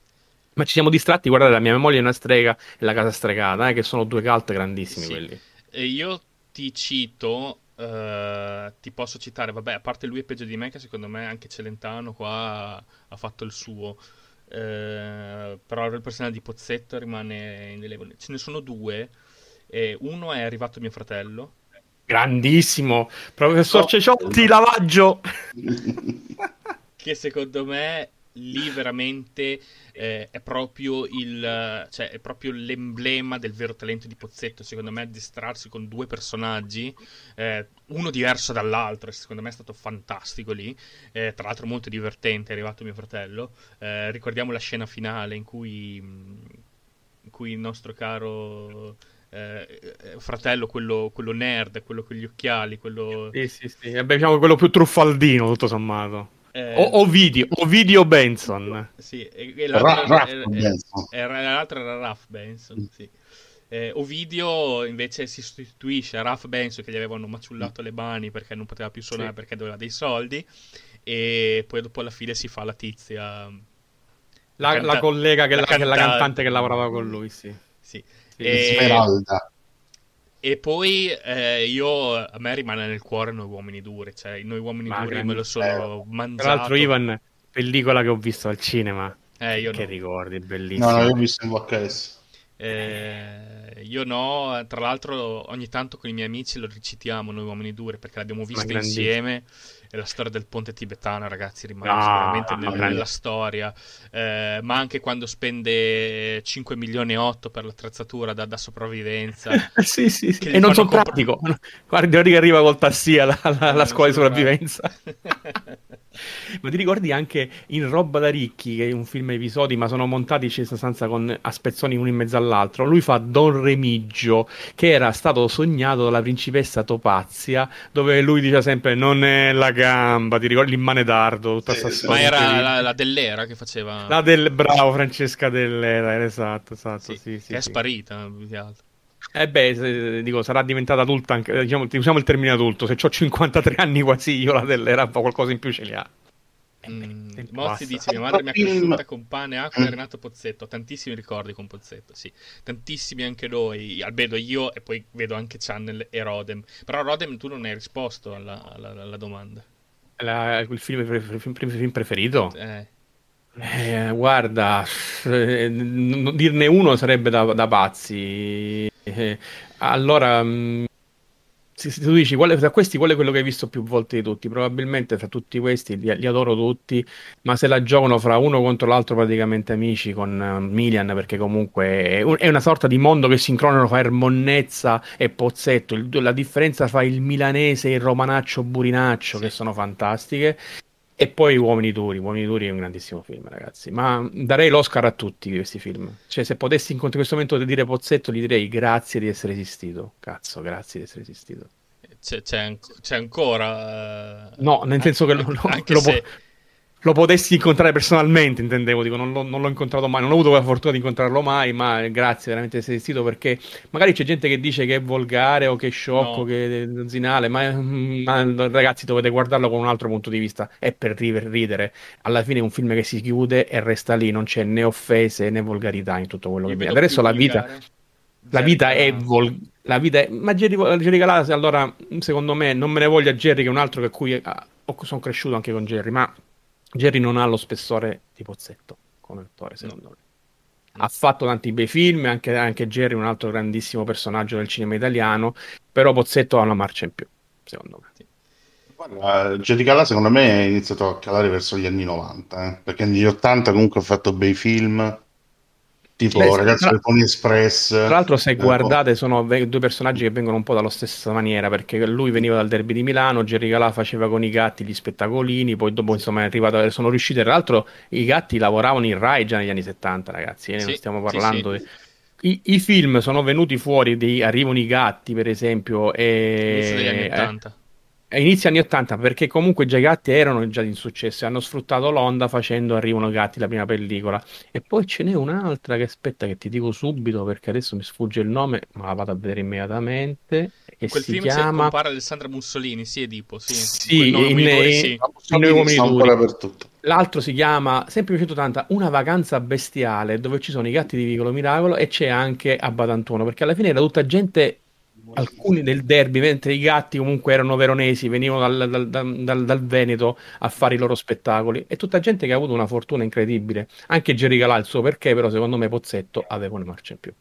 Ma ci siamo distratti, guardate, la mia moglie è una strega e la casa stregata, eh, che sono due cult grandissimi sì. quelli. E io ti cito, uh, ti posso citare, vabbè, a parte lui è peggio di me, che secondo me anche Celentano qua ha fatto il suo. Uh, però il personaggio di Pozzetto rimane indelebile. Ce ne sono due. E uno è arrivato mio fratello. Grandissimo, professor oh. Ceciotti, lavaggio. che secondo me lì veramente eh, è, proprio il, cioè, è proprio l'emblema del vero talento di Pozzetto, secondo me, distrarsi con due personaggi, eh, uno diverso dall'altro, secondo me è stato fantastico lì, eh, tra l'altro molto divertente, è arrivato mio fratello, eh, ricordiamo la scena finale in cui, in cui il nostro caro... eh, fratello, quello, quello, nerd, quello con gli occhiali, quello... Sì, sì, sì. Vabbè, diciamo quello più truffaldino, tutto sommato. Eh... O- Ovidio, Ovidio Benson. Sì, e, e l'altro, Ra- era, era, l'altro era Ralph Benson, sì. Eh, Ovidio invece si sostituisce a Ralph Benson che gli avevano maciullato le mani perché non poteva più suonare sì. perché doveva dei soldi e poi dopo alla fine si fa la tizia la, canta- la collega che la, la, la, cantante che lavorava con lui sì, sì. sì. E... Smeralda e poi eh, io a me rimane nel cuore Noi uomini duri, cioè Noi uomini Ma duri me lo sono mangiato. Tra l'altro Ivan, pellicola che ho visto al cinema. Eh, io che no. ricordi, bellissimo. No, no, io ho visto in VHS. Eh, io no, tra l'altro ogni tanto con i miei amici lo recitiamo Noi uomini duri perché l'abbiamo visto insieme e la storia del ponte tibetano, ragazzi, rimane no, veramente nel, nella storia. Eh, ma anche quando spende 5 milioni e 8 per l'attrezzatura da, da sopravvivenza. sì, sì, sì. E non sono compr- pratico. Guardi, che arriva col tassia alla, alla, alla scuola di sopravvivenza. ma ti ricordi anche in Roba da ricchi, che è un film episodi, ma sono montati in sostanza con a spezzoni uno in mezzo all'altro. Lui fa Don Remigio, che era stato sognato dalla principessa Topazia, dove lui dice sempre non è la gamba, ti ricordi? L'immane d'ardo, tutta sì, Ma era la, la, dell'era che faceva... La del... Bravo, Francesca dell'era, esatto, esatto, sì, sì, sì che è sparita, Eh beh, dico, sarà diventata adulta anche, diciamo, usiamo il termine adulto, se ho 53 anni quasi io la dell'era qualcosa in più ce li ha. Mm, Mozzi dice: Mia madre mi ha cresciuta con pane, acqua e Renato Pozzetto. Tantissimi ricordi con Pozzetto, sì, tantissimi anche noi. Albedo io e poi vedo anche Channel e Rodem. Però, Rodem, tu non hai risposto alla, alla, alla domanda. La, il, film, il, film, il film preferito? Eh. Eh, guarda, eh, dirne uno sarebbe da, da pazzi. Eh, allora, mh, mm, se, tu dici quale, tra questi qual è quello che hai visto più volte di tutti, probabilmente tra tutti questi li, li, adoro tutti, ma se la giocano fra uno contro l'altro praticamente amici con uh, Milian, perché comunque è, un, è, una sorta di mondo che si incronano fra Ermonnezza e Pozzetto, il, la differenza fra il milanese e il romanaccio burinaccio, che sono fantastiche, e poi Uomini Duri. Uomini Duri è un grandissimo film, ragazzi. Ma darei l'Oscar a tutti questi film. Cioè, se potessi in questo momento dire Pozzetto, gli direi grazie di essere esistito. Cazzo, grazie di essere esistito. C'è, c'è, c'è ancora. Uh... No, nel senso che lo, lo, lo, se lo potessi incontrare personalmente, intendevo, dico, non, l'ho, non l'ho incontrato mai, non ho avuto la fortuna di incontrarlo mai, ma grazie veramente essere esistito perché magari c'è gente che dice che è volgare o che è sciocco, no. che è zinale, ma, ma, ragazzi dovete guardarlo con un altro punto di vista, è per ridere, alla fine è un film che si chiude e resta lì, non c'è né offese né volgarità in tutto quello Io che viene. Adesso la vita... La vita è vol- la vita è... Ma Jerry, Jerry Galas, allora, secondo me, non me ne voglia Jerry, che è un altro che cui ah, sono cresciuto anche con Jerry, ma Jerry non ha lo spessore di Pozzetto come attore, secondo me. Ha fatto tanti bei film, anche, anche Jerry è un altro grandissimo personaggio del cinema italiano, però Pozzetto ha una marcia in più, secondo me. Guarda, Jerry Calà secondo me è iniziato a calare verso gli anni 90, eh? perché negli 80 comunque ha fatto bei film, Tipo Beh, ragazzi del Express. Tra l'altro, se eh, guardate, sono due personaggi che vengono un po' dalla stessa maniera. Perché lui veniva dal derby di Milano, Jerry Calà faceva con i gatti gli spettacolini. Poi dopo, insomma, è arrivato. Sono riusciti. Tra l'altro, i gatti lavoravano in Rai già negli anni 70, ragazzi. Eh, sì, stiamo parlando sì, sì. di. I, I, film sono venuti fuori di Arrivano i gatti, per esempio. E... Negli anni 80. Eh, inizio anni 80 perché comunque già i gatti erano già di successo e hanno sfruttato l'onda facendo Arrivano i gatti la prima pellicola. E poi ce n'è un'altra che aspetta che ti dico subito perché adesso mi sfugge il nome ma la vado a vedere immediatamente che quel si film chiama... compare Alessandra Mussolini sì Edipo sì, sì, in, in, sì. l'altro si chiama sempre 180 Una vacanza bestiale dove ci sono i gatti di Vicolo Miracolo e c'è anche a Badantuono perché alla fine era tutta gente alcuni del derby, mentre i gatti comunque erano veronesi, venivano dal, dal, dal, dal, Veneto a fare i loro spettacoli. E tutta gente che ha avuto una fortuna incredibile. Anche Jerry Calà il suo perché, però secondo me Pozzetto aveva una marcia in più.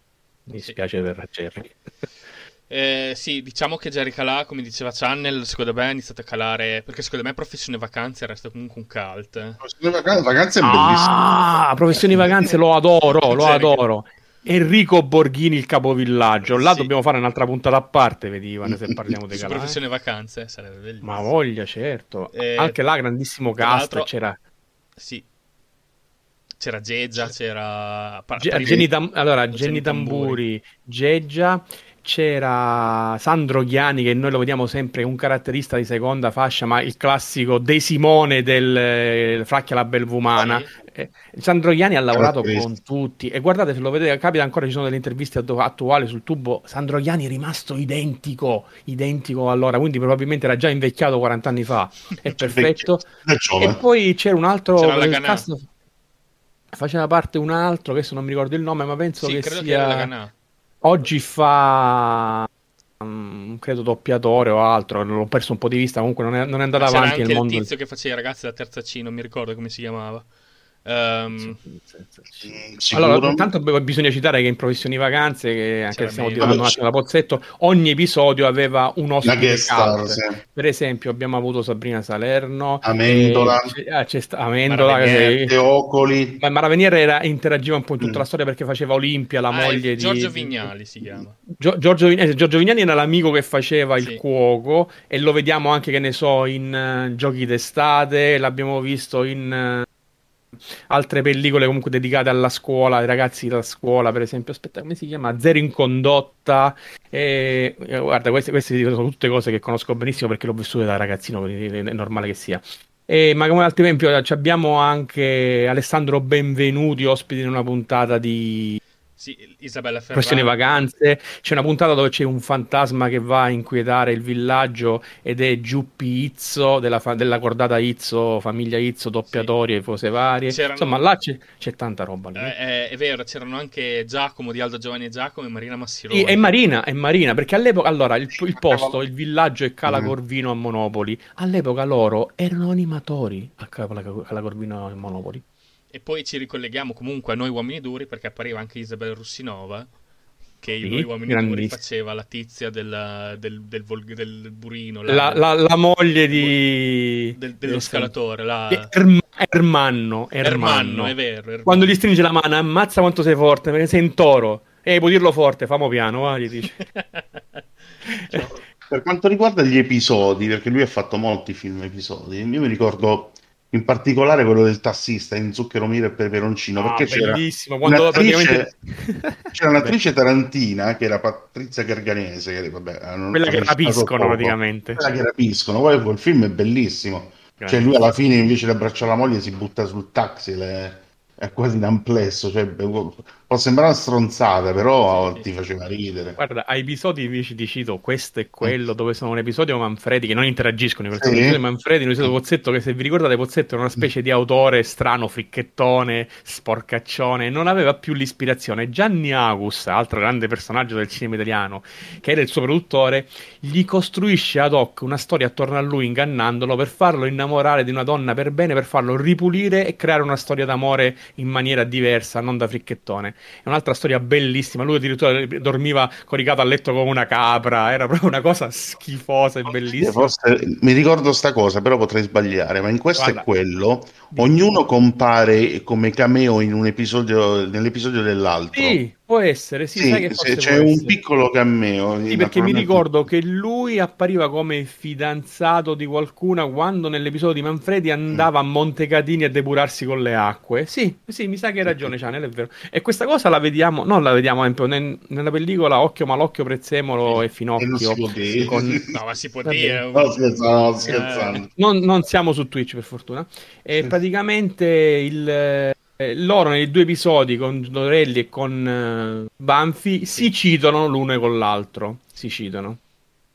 Mi spiace per Jerry. Eh, sì, diciamo che Jerry Calà, come diceva Channel, secondo me ha iniziato a calare. Perché secondo me Professione Vacanze resta comunque un cult. Professione Vacanze è bellissimo. Ah, Professione Vacanze lo adoro, lo adoro. Enrico Borghini il capovillaggio. Là sì. dobbiamo fare un'altra puntata a parte, vedi Ivan, se parliamo di Calà. professione vacanze sarebbe bellissimo. Ma voglia, certo. Eh, Anche là grandissimo cast c'era. Sì. c'era Geggia, c'era... Ge- Jenny Tam- allora, Jenny Tamburi, Geggia, c'era Sandro Ghiani che noi lo vediamo sempre un caratterista di seconda fascia ma il classico De Simone del eh, Fracchia la Belvumana. Sì. eh, Sandro Ghiani ha lavorato con tutti. E guardate se lo vedete capita ancora ci sono delle interviste attuali sul tubo. Sandro Ghiani è rimasto identico identico allora quindi probabilmente era già invecchiato 40 anni fa. È perfetto. e poi c'era un altro c'era cast... faceva parte un altro che adesso non mi ricordo il nome ma penso sì, che sia che oggi fa um, credo doppiatore o altro l'ho perso un po' di vista comunque non è, non è andata avanti nel mondo il tizio che faceva i ragazzi da terza C non mi ricordo come si chiamava Um, allora, intanto bisogna citare che in Professioni Vacanze, che anche se stiamo diventando un attimo da pozzetto, ogni episodio aveva un ospite star, sì. Per esempio, abbiamo avuto Sabrina Salerno, Amendola, e, c'è, ah, c'è sta, Amendola Maravenier, che, Ocoli. Ma Maravenier era, interagiva un po' in tutta mm. la storia perché faceva Olimpia, la ah, moglie Giorgio di Vignali si chiama. Gio, Giorgio, eh, Giorgio, Vignali era l'amico che faceva sì. il cuoco e lo vediamo anche, che ne so, in uh, Giochi d'estate, l'abbiamo visto in... Uh, altre pellicole comunque dedicate alla scuola, ai ragazzi della scuola, per esempio, aspetta, come si chiama? Zero in condotta. E, guarda, queste, queste, sono tutte cose che conosco benissimo perché l'ho vissute da ragazzino, quindi è normale che sia. E, ma come altro esempio abbiamo anche Alessandro Benvenuti, ospite in una puntata di sì, Isabella Ferrari. Questione vacanze. C'è una puntata dove c'è un fantasma che va a inquietare il villaggio ed è Giuppi Izzo della, fa- della cordata Izzo, famiglia Izzo, doppiatori sì. e cose varie. C'erano... Insomma, là c'è, c'è tanta roba. Lì. Eh, è, è, vero, c'erano anche Giacomo di Aldo Giovanni e Giacomo e Marina Massironi. Sì, è Marina, è Marina, perché all'epoca, allora, il, il posto, il villaggio è Cala mm. Corvino a Monopoli. All'epoca loro erano animatori a Cala, Cala Corvino a Monopoli. E poi ci ricolleghiamo comunque a Noi Uomini Duri perché appariva anche Isabella Russinova che sì, Noi Uomini Duri faceva la tizia del, del, del, vol- del burino. La, la, la, moglie di... Del, dello scalatore. La... Erm- Ermanno, Ermanno. Ermanno, è vero. Ermanno. Quando gli stringe la mano, ammazza quanto sei forte, perché sei in toro. E puoi dirlo forte, famo piano, va, gli dice. cioè, per quanto riguarda gli episodi, perché lui ha fatto molti film episodi, io mi ricordo in particolare quello del tassista in Zucchero Miro e Peperoncino, ah, perché c'era un'attrice, praticamente... c'era un'attrice tarantina che era Patrizia Garganese, che, vabbè, non, quella che rapiscono praticamente. Quella che rapiscono, poi quel film è bellissimo. Grande. Cioè lui alla fine invece di abbracciare la moglie si butta sul taxi, le è quasi un amplesso, cioè, può sembrare una stronzata, però sì, ti faceva ridere. Guarda, a episodi invece ti cito questo e quello, dove sono un episodio Manfredi che non interagiscono, sì. episodio Manfredi, un episodio Pozzetto che se vi ricordate Pozzetto era una specie di autore strano, fricchettone, sporcaccione, non aveva più l'ispirazione. Gianni Agus, altro grande personaggio del cinema italiano, che era il suo produttore, gli costruisce ad hoc una storia attorno a lui ingannandolo per farlo innamorare di una donna per bene, per farlo ripulire e creare una storia d'amore in maniera diversa, non da fricchettone. È un'altra storia bellissima. Lui addirittura dormiva coricato a letto come una capra, era proprio una cosa schifosa e bellissima. Forse, mi ricordo sta cosa, però potrei sbagliare, ma in questo Guarda, è quello. Ognuno compare come cameo in un episodio, nell'episodio dell'altro. Sì, Può essere, sì, sì sai che c'è un essere. piccolo cameo. Sì, perché mi ricordo che lui appariva come fidanzato di qualcuna quando nell'episodio di Manfredi andava mm. a Montecatini a depurarsi con le acque. Sì, sì, mi sa che hai ragione, Channel, è vero. E questa cosa la vediamo, non la vediamo esempio, nel, nella pellicola Occhio Malocchio, Prezzemolo sì. e Finocchio. E con... No, ma si può dire. No, scherzando, scherzando. Eh, non, non siamo su Twitch, per fortuna. E praticamente il eh, loro nei due episodi con Dorelli e con uh, Banfi si citano l'uno con l'altro. Si citano.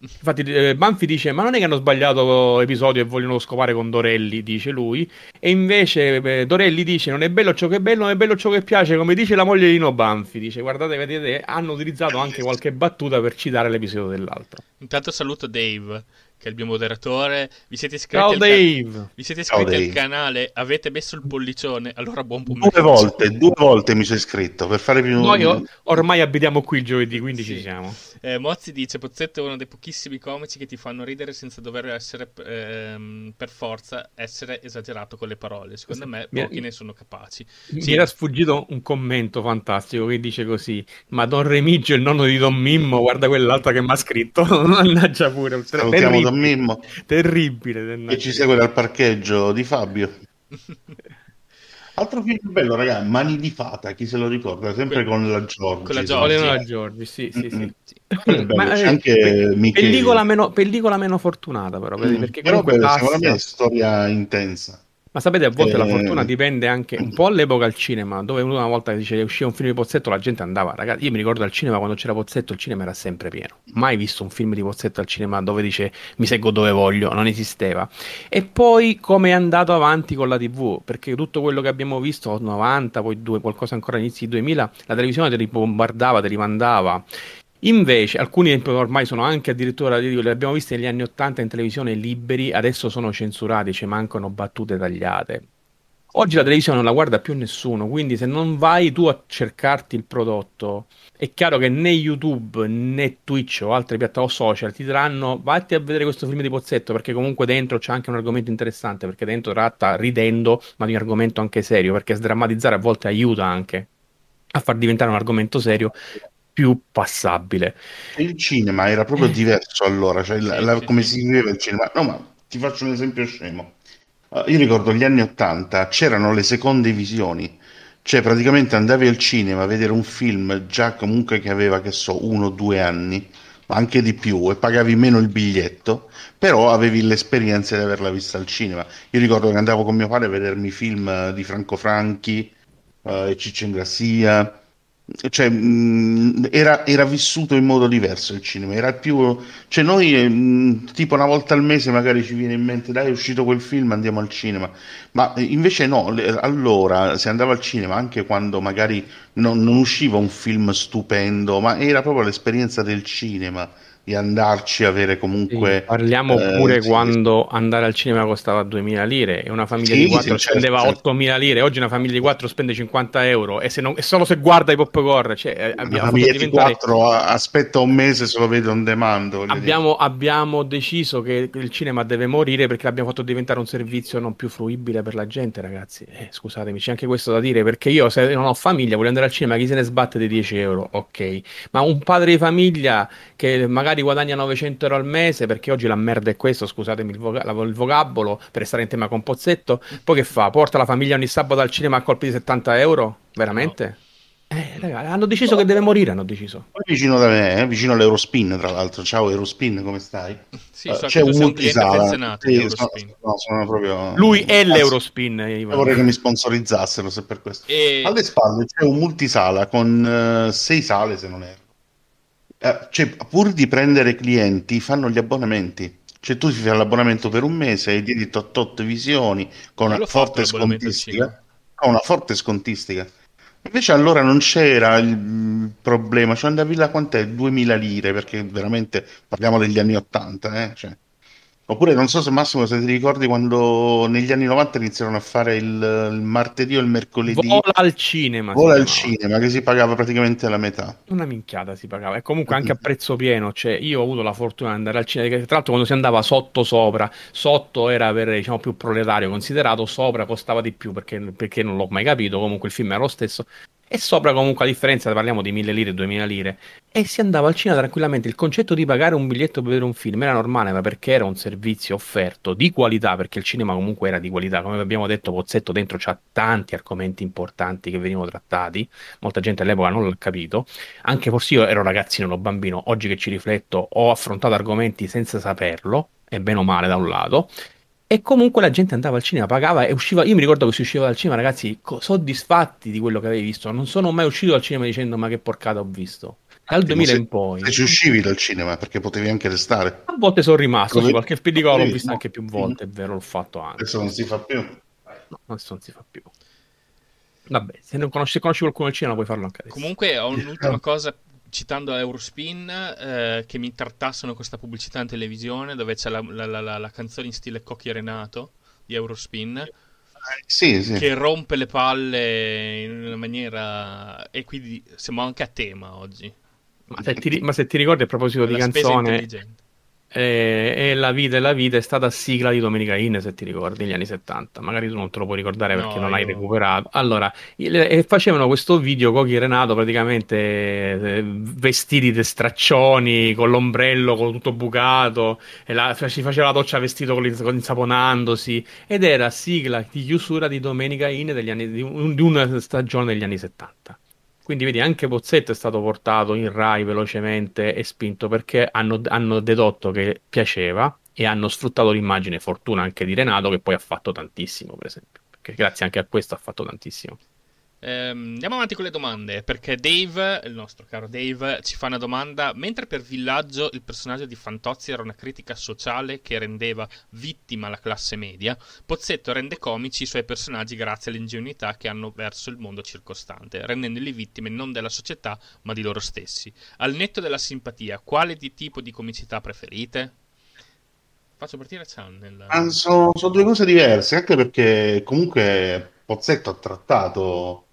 Infatti, eh, Banfi dice: Ma non è che hanno sbagliato episodio e vogliono scopare con Dorelli, dice lui. E invece eh, Dorelli dice: Non è bello ciò che è bello, non è bello ciò che piace, come dice la moglie di Nino Banfi. Dice: Guardate, vedete, hanno utilizzato anche qualche battuta per citare l'episodio dell'altro. Intanto saluto Dave che è il mio moderatore. Vi siete iscritti, Ciao, al, Ca- vi siete iscritti al canale? Avete messo il pollicione? Allora buon pomeriggio. Due volte, due volte mi sono iscritto per fare più. Noi ormai abitiamo qui il giovedì, quindi sì. ci siamo. Eh, Mozzi dice: Pozzetto è uno dei pochissimi comici che ti fanno ridere senza dover essere ehm, per forza essere esagerato con le parole. Secondo me, pochi mi... ne sono capaci. Mi sì. era sfuggito un commento fantastico che dice così: Ma Don Remigio, il nonno di Don Mimmo, guarda quell'altro che mi ha scritto. Mannaggia pure. Salutiamo Don Mimmo. Terribile. Che ci segue dal parcheggio di Fabio. Altro film bello, raga, Mani di Fata, chi se lo ricorda? Sempre que- con la Giorgi. Con la Giorgi, con la Giorgi sì, sì, sì. Ma, c'è anche pe- pellicola, meno, pellicola meno fortunata, però. Mm. Perché però quella, secondo me è storia intensa. Ma sapete, a volte eh... la fortuna dipende anche un po' all'epoca al cinema, dove una volta dice usciva un film di Pozzetto, la gente andava. Ragazzi, io mi ricordo al cinema quando c'era Pozzetto, il cinema era sempre pieno. Mai visto un film di Pozzetto al cinema dove dice mi seguo dove voglio, non esisteva. E poi come è andato avanti con la TV, perché tutto quello che abbiamo visto, 90, poi due, qualcosa ancora all'inizio di 2000, la televisione te li bombardava, te li mandava. Invece, alcuni ormai sono anche addirittura, li abbiamo visti negli anni 80 in televisione liberi, adesso sono censurati, ci mancano battute tagliate. Oggi la televisione non la guarda più nessuno, quindi se non vai tu a cercarti il prodotto, è chiaro che né YouTube né Twitch o altre piattaforme social ti diranno vatti a vedere questo film di Pozzetto perché comunque dentro c'è anche un argomento interessante, perché dentro tratta ridendo, ma di un argomento anche serio, perché sdrammatizzare a volte aiuta anche a far diventare un argomento serio più passabile. Il cinema era proprio diverso allora, cioè la, la, come si viveva il cinema. No, ma ti faccio un esempio scemo. Uh, io ricordo gli anni Ottanta, c'erano le seconde visioni, cioè praticamente andavi al cinema a vedere un film già comunque che aveva, che so, uno o due anni, ma anche di più, e pagavi meno il biglietto, però avevi l'esperienza di averla vista al cinema. Io ricordo che andavo con mio padre a vedermi film di Franco Franchi, uh, Ciccio Ingrassia, cioè, mh, era, era, vissuto in modo diverso il cinema, era più, cioè noi mh, tipo una volta al mese magari ci viene in mente dai è uscito quel film andiamo al cinema, ma invece no, allora si andava al cinema anche quando magari non, non usciva un film stupendo, ma era proprio l'esperienza del cinema di andarci, avere comunque... Sì, parliamo eh, pure sì, quando andare al cinema costava 2000 lire e una famiglia sì, di 4 certo, spendeva certo. 8000 lire, oggi una famiglia di 4 spende 50 euro e, se non, e solo se guarda i popcorn... Cioè, eh, una famiglia diventare... di 4 aspetta un mese se lo vede on demand. Abbiamo, abbiamo, deciso che il cinema deve morire perché l'abbiamo fatto diventare un servizio non più fruibile per la gente, ragazzi. Eh, scusatemi, c'è anche questo da dire perché io se non ho famiglia voglio andare al cinema, chi se ne sbatte dei 10 euro? Ok, ma un padre di famiglia che magari magari guadagna 900 euro al mese perché oggi la merda è questo, scusatemi il, voca- il vocabolo per stare in tema con Pozzetto, poi che fa? Porta la famiglia ogni sabato al cinema a colpi di 70 euro? Veramente? No. Eh, ragazzi, hanno deciso che deve morire, hanno deciso. Poi vicino da me, eh, vicino all'Eurospin, tra l'altro. Ciao Eurospin, come stai? Sì, uh, so c'è un multisala. Sì, sono, no, sono proprio... Lui è l'Eurospin. Eh, vorrei che mi sponsorizzassero se per questo. E... Alle spalle c'è un multisala con uh, sei sale, se non erro. Eh, cioè, pur di prendere clienti, fanno gli abbonamenti. Cioè, tu ti fai l'abbonamento per un mese, hai diritto a tot visioni con una forte scontistica. Con una forte scontistica. Invece allora non c'era il problema, cioè andavi là quant'è? 2000 lire, perché veramente parliamo degli anni 80, eh? Cioè, Oppure non so se Massimo se ti ricordi quando negli anni 90 iniziarono a fare il, il martedì o il mercoledì. Vola al cinema. Vola al cinema che si pagava praticamente la metà. Una minchiata si pagava e comunque anche a prezzo pieno. Cioè io ho avuto la fortuna di andare al cinema. Tra l'altro quando si andava sotto sopra, sotto era per diciamo più proletario considerato, sopra costava di più perché, perché non l'ho mai capito. Comunque il film era lo stesso e sopra comunque a differenza, parliamo di 1000 lire, 2000 lire, e si andava al cinema tranquillamente. Il concetto di pagare un biglietto per vedere un film era normale, ma perché era un servizio offerto di qualità, perché il cinema comunque era di qualità. Come abbiamo detto, Pozzetto dentro c'ha tanti argomenti importanti che venivano trattati, molta gente all'epoca non l'ha capito, anche forse io ero ragazzino, ero bambino, oggi che ci rifletto ho affrontato argomenti senza saperlo, e bene o male da un lato, e comunque la gente andava al cinema, pagava e usciva. Io mi ricordo che si usciva dal cinema, ragazzi, co- soddisfatti di quello che avevi visto. Non sono mai uscito dal cinema dicendo ma che porcata ho visto. Dal 2000 in poi. Se ci uscivi dal cinema perché potevi anche restare. A volte sono rimasto, Come... sì, qualche pellicola l'ho vista anche più volte, è vero, l'ho fatto anche. Adesso non si fa più. No, adesso non si fa più. Vabbè, se non conosci, se conosci qualcuno al cinema puoi farlo anche adesso. Comunque ho un'ultima cosa citando Eurospin, eh, che mi intartassano questa pubblicità in televisione dove c'è la, la, la, la canzone in stile Cocchi Renato di Eurospin. Sì, sì. Che rompe le palle in una maniera. E quindi siamo anche a tema oggi. Ma se ti, ma se ti ricordi a proposito di canzone. E, e La vita e la vita è stata sigla di Domenica In, se ti ricordi, negli anni 70. Magari tu non te lo puoi ricordare perché No, non hai io- recuperato. Allora, il- facevano questo video Cochi Renato praticamente eh, vestiti di straccioni, con l'ombrello, con tutto bucato, e la- si faceva la doccia vestito con con insaponandosi, ed era sigla di chiusura di Domenica In degli anni, di, un- di una stagione degli anni 70. Quindi vedi, anche Pozzetto è stato portato in Rai velocemente e spinto perché hanno, hanno dedotto che piaceva e hanno sfruttato l'immagine fortuna anche di Renato che poi ha fatto tantissimo, per esempio. Perché grazie anche a questo ha fatto tantissimo. Ehm, andiamo avanti con le domande, perché Dave, il nostro caro Dave, ci fa una domanda. Mentre per Villaggio il personaggio di Fantozzi era una critica sociale che rendeva vittima la classe media, Pozzetto rende comici i suoi personaggi grazie all'ingenuità che hanno verso il mondo circostante, rendendoli vittime non della società ma di loro stessi. Al netto della simpatia, quale di tipo di comicità preferite? Faccio partire Chan nel... Ah, sono, sono due cose diverse, anche perché comunque Pozzetto ha trattato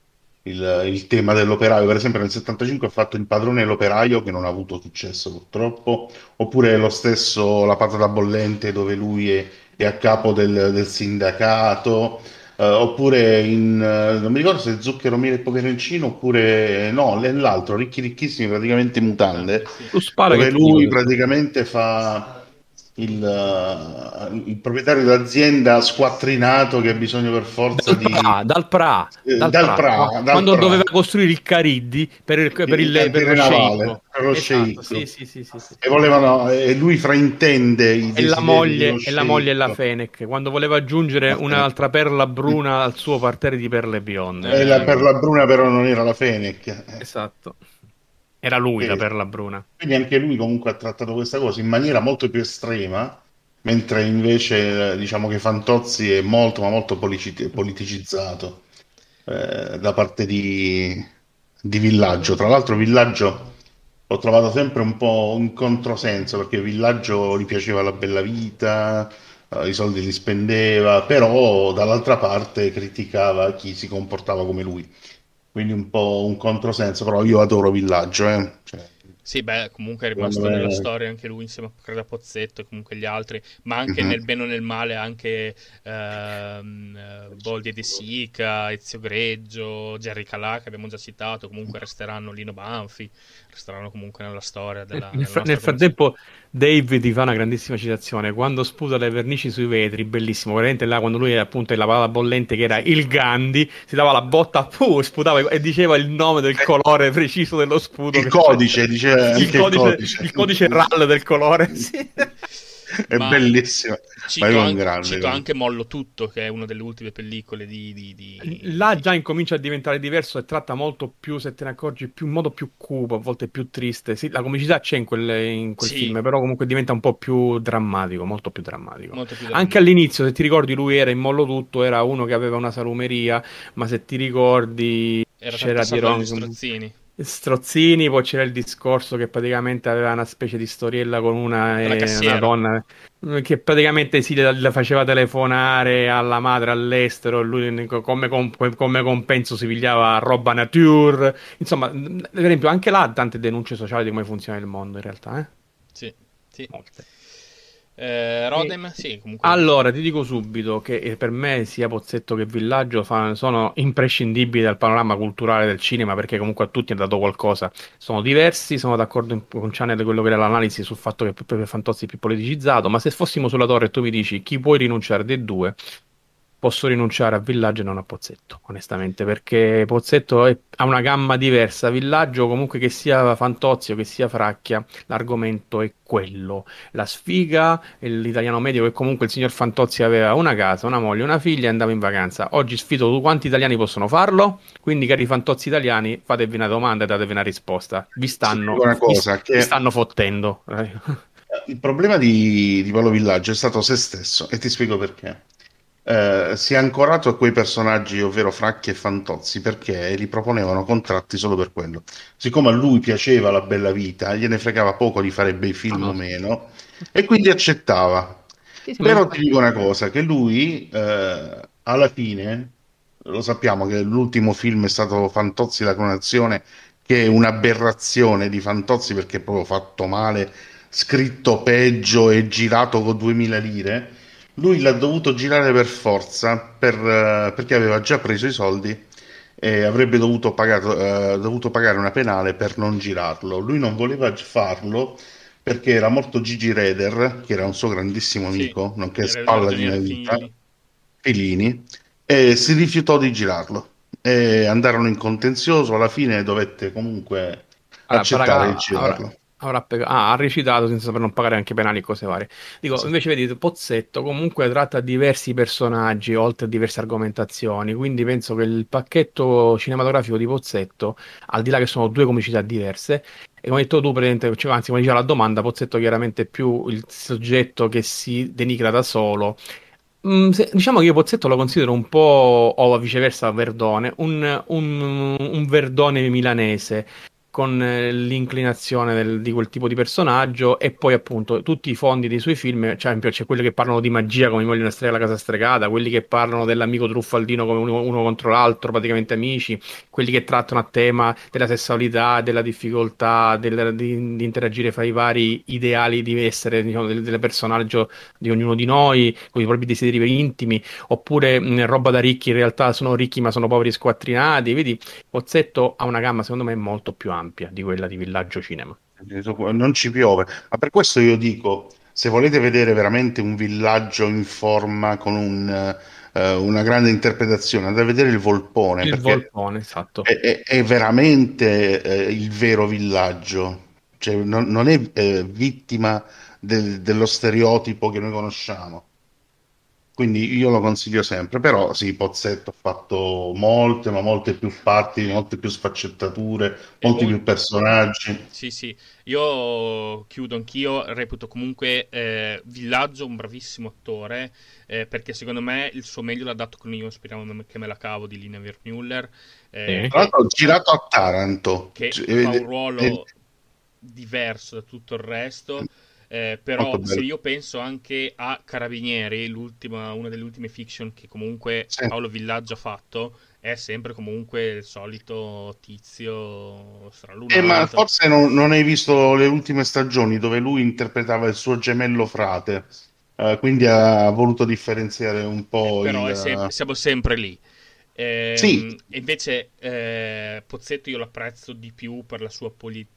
il, il tema dell'operaio. Per esempio, nel 75 ha fatto il padrone dell'operaio, che non ha avuto successo purtroppo, oppure lo stesso La patata bollente, dove lui è, è a capo del, del sindacato. eh, oppure in, eh, non mi ricordo se Zucchero, Miele e Peperoncino, oppure no, l'altro, Ricchi Ricchissimi, praticamente mutande. Tu spara dove che lui praticamente fa il, eh, il proprietario dell'azienda squattrinato che ha bisogno per forza Dal di... Pra, dal Pra, Eh, dal Pra, Pra, dal quando Pra. doveva costruire il Cariddi per, il, per, il, Il per cantiere navale, per lo Esatto, sì, sì, sì. E volevano, e lui fraintende i E la moglie, e la moglie la. Fenech, quando voleva aggiungere un'altra perla bruna al suo parterre di perle bionde. E la perla bruna però non era la Fenech. Esatto. Era lui Eh, la perla bruna. Quindi anche lui comunque ha trattato questa cosa in maniera molto più estrema, mentre invece diciamo che Fantozzi è molto ma molto politicizzato eh, da parte di, di Villaggio. Tra l'altro Villaggio l'ho trovato sempre un po' un controsenso perché Villaggio gli piaceva la bella vita, eh, i soldi li spendeva, però dall'altra parte criticava chi si comportava come lui. Quindi un po' un controsenso, però io adoro Villaggio, eh. Cioè, Sì, beh, comunque è rimasto me- nella storia anche lui insieme a credo a Pozzetto e comunque gli altri, ma anche Mhm. nel bene o nel male anche ehm, eh, Boldi e De Sica, Ezio Greggio, Jerry Calà che abbiamo già citato, comunque resteranno Lino Banfi, resteranno comunque nella storia della, Nel, della fra- nostra nel frattempo, Dave ti fa una grandissima citazione. Quando sputa le vernici sui vetri, bellissimo. Veramente là, quando lui appunto è la bollente, che era il Gandhi, si dava la botta, puh, sputava e diceva il nome del colore preciso dello sputo. il codice, diceva il anche codice, il codice RAL del colore. Sì. È Ma- bellissimo. Cito, Ma è un anche, grande. cito anche Mollo Tutto, che è una delle ultime pellicole di... di- di- Là già incomincia a diventare diverso e tratta molto più, se te ne accorgi, più, in modo più cupo, a volte più triste. Sì, la comicità c'è in quel, in quel Sì. film, però comunque diventa un po' più drammatico, molto più drammatico. molto più Anche all'inizio, se ti ricordi, lui era in mollo tutto, era uno che aveva una salumeria, ma se ti ricordi Era c'era un- strozzini. Strozzini, poi c'era il discorso che praticamente aveva una specie di storiella con una, eh, una donna eh, che praticamente si la, la faceva telefonare alla madre all'estero, lui come, com- come compenso si pigliava roba nature. Insomma, per esempio, anche là ha tante denunce sociali di come funziona il mondo in realtà, eh? Sì, sì. Molte. Eh, Rodem, sì, comunque... Allora, ti dico subito che eh, per me sia Pozzetto che Villaggio fa- sono imprescindibili dal panorama culturale del cinema perché comunque a tutti ha dato qualcosa. Sono diversi, sono d'accordo in- con Channel quello che era l'analisi sul fatto che Pepe Fantozzi è più politicizzato, ma se fossimo sulla torre e tu mi dici chi puoi rinunciare dei due, posso rinunciare a Villaggio e non a Pozzetto, onestamente, perché Pozzetto è- ha una gamma diversa. Villaggio, comunque che sia Fantozzi o che sia Fracchia, l'argomento è quello. La sfiga, l'italiano medio che comunque il signor Fantozzi aveva una casa, una moglie, una figlia e andava in vacanza. Oggi sfido quanti italiani possono farlo? Quindi, cari Fantozzi italiani, fatevi una domanda e datevi una risposta. Vi stanno, una cosa, vi- che- vi stanno fottendo. Il problema di, di Paolo Villaggio è stato se stesso e ti spiego perché. Eh, si è ancorato a quei personaggi, ovvero Fracchi e Fantozzi, perché li proponevano contratti solo per quello. Siccome a lui piaceva la bella vita, gliene fregava poco di fare bei film Ah, o meno, e quindi accettava. Però ti dico una cosa, che lui eh, alla fine, lo sappiamo che l'ultimo film è stato Fantozzi la clonazione, che è un'aberrazione di Fantozzi perché è proprio fatto male scritto peggio e girato con 2000 lire, lui l'ha dovuto girare per forza per, eh, perché aveva già preso i soldi e avrebbe dovuto, pagato, eh, dovuto pagare una penale per non girarlo. Lui non voleva farlo perché era morto Gigi Reder, che era un suo grandissimo amico, sì, nonché spalla di una vita, Filini, e si rifiutò di girarlo. E andarono in contenzioso, alla fine dovette comunque allora, accettare di girarlo. Allora Avrà peg- ah, ha recitato senza per non pagare anche penali e cose varie. Dico, sì. invece vedi, Pozzetto comunque tratta diversi personaggi oltre a diverse argomentazioni, quindi penso che il pacchetto cinematografico di Pozzetto, al di là che sono due comicità diverse, e come hai detto tu, cioè, anzi, come diceva la domanda, Pozzetto chiaramente è più il soggetto che si denigra da solo. Mm, se, diciamo che io Pozzetto lo considero un po', o viceversa Verdone, un, un, un Verdone milanese con eh, l'inclinazione del, di quel tipo di personaggio e poi appunto tutti i fondi dei suoi film, cioè c'è quelli che parlano di magia come Moglie una strega la casa stregata, quelli che parlano dell'amico truffaldino come uno, uno, contro l'altro, praticamente amici, quelli che trattano a tema della sessualità, della difficoltà del, di, di, interagire fra i vari ideali di essere diciamo, del, del, personaggio di ognuno di noi, con i propri desideri intimi, oppure mh, roba da ricchi, in realtà sono ricchi ma sono poveri squattrinati, vedi, Pozzetto ha una gamma secondo me molto più ampia ampia di quella di Villaggio Cinema. Non ci piove, ma per questo io dico, se volete vedere veramente un villaggio in forma con un, uh, una grande interpretazione, andate a vedere il Volpone. Il Volpone, esatto. È, è, è veramente uh, il vero villaggio, cioè, non, non, è uh, vittima del, dello stereotipo che noi conosciamo. Quindi io lo consiglio sempre, però sì, Pozzetto ha fatto molte, ma molte più parti, molte più sfaccettature, molti più personaggi. Sì, sì, io chiudo anch'io, reputo comunque eh, Villaggio un bravissimo attore, eh, perché secondo me il suo meglio l'ha dato con Io speriamo che me la cavo di Lina Wermuller. Eh, Tra l'altro girato a Taranto. Che cioè, fa un ruolo diverso da tutto il resto. Eh, però se io penso anche a Carabinieri, una delle ultime fiction che comunque sì. Paolo Villaggio ha fatto, è sempre comunque il solito tizio stralunato. Eh, ma forse non, non, hai visto le ultime stagioni dove lui interpretava il suo gemello frate, uh, quindi ha voluto differenziare un po'. Eh, però il... sempre, siamo sempre lì. Eh, sì. invece eh, Pozzetto io l'apprezzo di più per la sua politica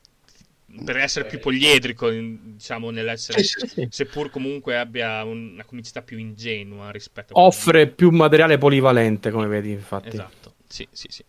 per essere più poliedrico, diciamo, nell'essere, sì, sì, seppur comunque abbia una comicità più ingenua rispetto a... Offre più materiale polivalente, come vedi, infatti. Esatto, sì, sì, sì.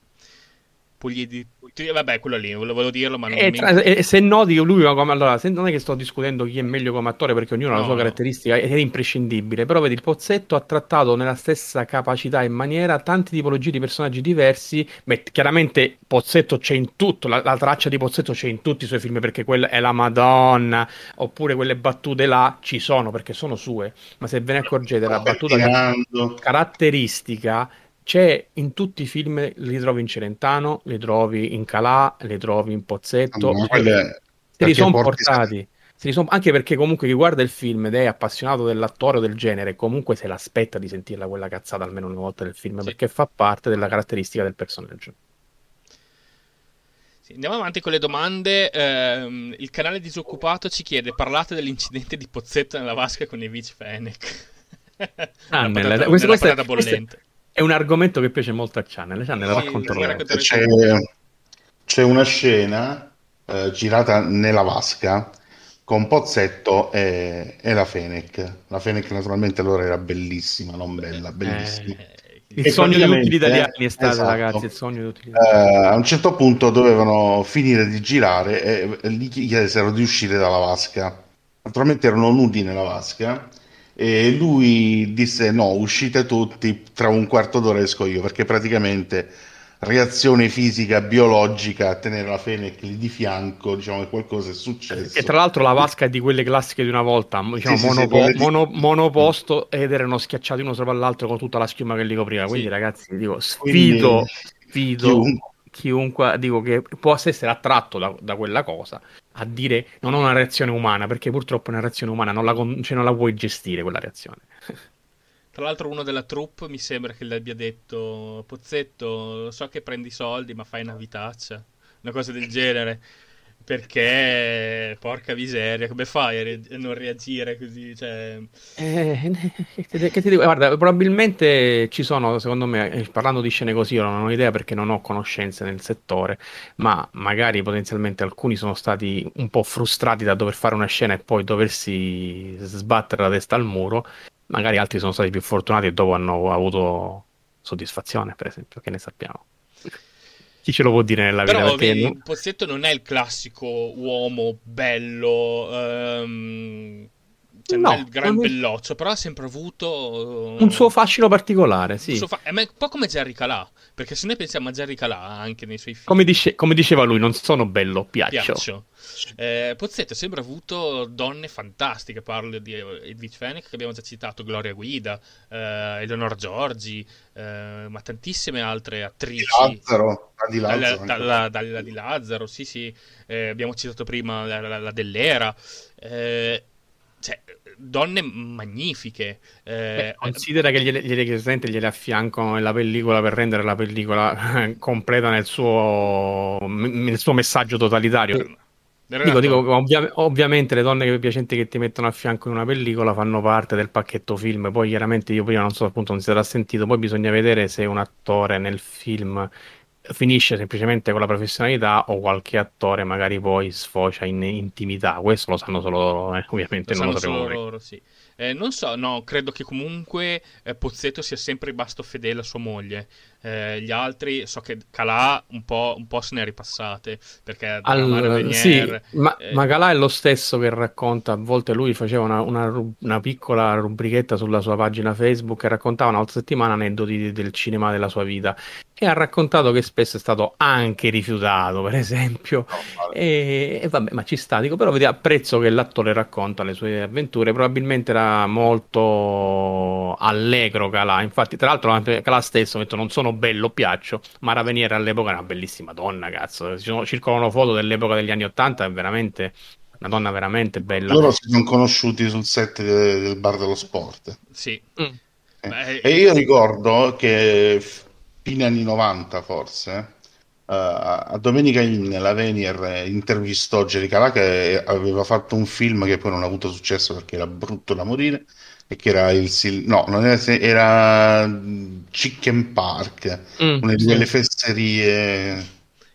Poliedrico Vabbè, quello lì, volevo dirlo, ma non e, tra, e se noti che lui, come, allora, non è che sto discutendo chi è meglio come attore, perché ognuno no, ha la sua no. caratteristica, è, è imprescindibile, però vedi, il Pozzetto ha trattato nella stessa capacità e maniera tante tipologie di personaggi diversi, Beh, chiaramente Pozzetto c'è in tutto, la, la, traccia di Pozzetto c'è in tutti i suoi film, perché quella è la Madonna, oppure quelle battute là ci sono, perché sono sue, ma se ve ne accorgete, la battuta caratteristica c'è in tutti i film, li trovi in Celentano, li trovi in Calà, li trovi in Pozzetto. No, cioè, se li sono portati. Son... anche perché comunque chi guarda il film ed è appassionato dell'attore o del genere, comunque se l'aspetta di sentirla quella cazzata almeno una volta nel film, sì. perché fa parte della caratteristica del personaggio. Sì, andiamo avanti con le domande. Eh, il canale disoccupato ci chiede: parlate dell'incidente di Pozzetto nella vasca con Evic Fenech. Ah, nella, patata, questa, questa, questa, è un argomento che piace molto a Channel. Channel sì, racconta c'è, c'è, una scena eh, girata nella vasca con Pozzetto e, e, la Fenech. La Fenech naturalmente allora era bellissima, non bella, eh, bellissima. Eh, il e sogno di tutti gli italiani è stato, esatto, ragazzi, il sogno di tutti gli italiani. Uh, a un certo punto dovevano finire di girare e, e gli chiesero di uscire dalla vasca. Naturalmente erano nudi nella vasca e lui disse no, uscite tutti, tra un quarto d'ora esco io, perché praticamente reazione fisica, biologica a tenere la Fenech lì di fianco, diciamo che qualcosa è successo. E tra l'altro la vasca è di quelle classiche di una volta, diciamo sì, monopo- sì, mono- monoposto ed erano schiacciati uno sopra l'altro con tutta la schiuma che li copriva, quindi sì. ragazzi dico sfido, sfido chiunque. chiunque, dico che può essere attratto da, da quella cosa a dire non ho una reazione umana, perché purtroppo una reazione umana non la, cioè non la puoi gestire quella reazione. Tra l'altro uno della troupe mi sembra che le abbia detto Pozzetto, so che prendi soldi ma fai una vitaccia, una cosa del genere. Perché, porca miseria, come fai a, re- non reagire così? Cioè... Eh, che ti dico? Guarda, probabilmente ci sono, secondo me, eh, parlando di scene così, io non ho idea perché non ho conoscenze nel settore, ma magari potenzialmente alcuni sono stati un po' frustrati da dover fare una scena e poi doversi sbattere la testa al muro, magari altri sono stati più fortunati e dopo hanno avuto soddisfazione, per esempio, che ne sappiamo. Chi ce lo può dire nella vita? Però Perché vedi, non- Pozzetto non è il classico uomo bello, ehm, cioè non No, è il gran non belloccio, però ha sempre avuto un suo fascino particolare, sì. un suo fa- è un po' come Jerry Calà, perché se noi pensiamo a Jerry Calà anche nei suoi film, Come, dice- come diceva lui, non sono bello, piaccio. piaccio. Eh, Pozzetto sembra avuto donne fantastiche, parlo di Edith Fenech che abbiamo già citato, Gloria Guida, eh, Eleonora Giorgi, eh, ma tantissime altre Di attrici. Lazzaro, ah, di Lazzaro, anche. dalla- dalla di Lazzaro, sì, sì, eh, abbiamo citato prima la, la- la dell'era, eh, cioè, donne magnifiche. eh, Beh, considera che gliele, gliele, presente, gliele affiancano nella pellicola per rendere la pellicola completa nel suo, nel suo messaggio totalitario. Dico, dico, ovvia- ovviamente le donne piacenti che ti mettono a fianco in una pellicola fanno parte del pacchetto film. Poi chiaramente io prima non so, appunto, non si sarà sentito. Poi bisogna vedere se un attore nel film finisce semplicemente con la professionalità o qualche attore magari poi sfocia in intimità. Questo lo sanno solo loro, eh, ovviamente lo non lo noi. loro, sì. Eh, non so, no, credo che comunque eh, Pozzetto sia sempre rimasto fedele a sua moglie. Eh, gli altri, so che Calà un po', un po' se ne è ripassate, perché Al- Mare sì, ma, eh, ma Calà è lo stesso che racconta, a volte lui faceva una, una una piccola rubrichetta sulla sua pagina Facebook e raccontava una volta settimana aneddoti del cinema della sua vita e ha raccontato che spesso è stato anche rifiutato, per esempio. No. E, e vabbè, ma ci sta, dico, però vedi, apprezzo che l'attore racconta le sue avventure, probabilmente era molto allegro Calà, infatti tra l'altro Calà stesso ha detto non sono bello, piaccio, Mara Venier all'epoca era una bellissima donna, cazzo, ci sono- circolano foto dell'epoca degli anni Ottanta, è veramente una donna veramente bella. Loro si sono conosciuti sul set de- del bar dello sport. sì. Mm. Eh, Beh, E io ricordo che fine anni 90 forse, eh, a Domenica In la Venier eh, intervistò Jerry Calà che aveva fatto un film che poi non ha avuto successo perché era brutto da morire e che era il sil- no, non era, era Chicken Park, Mm, una di sì. quelle fesserie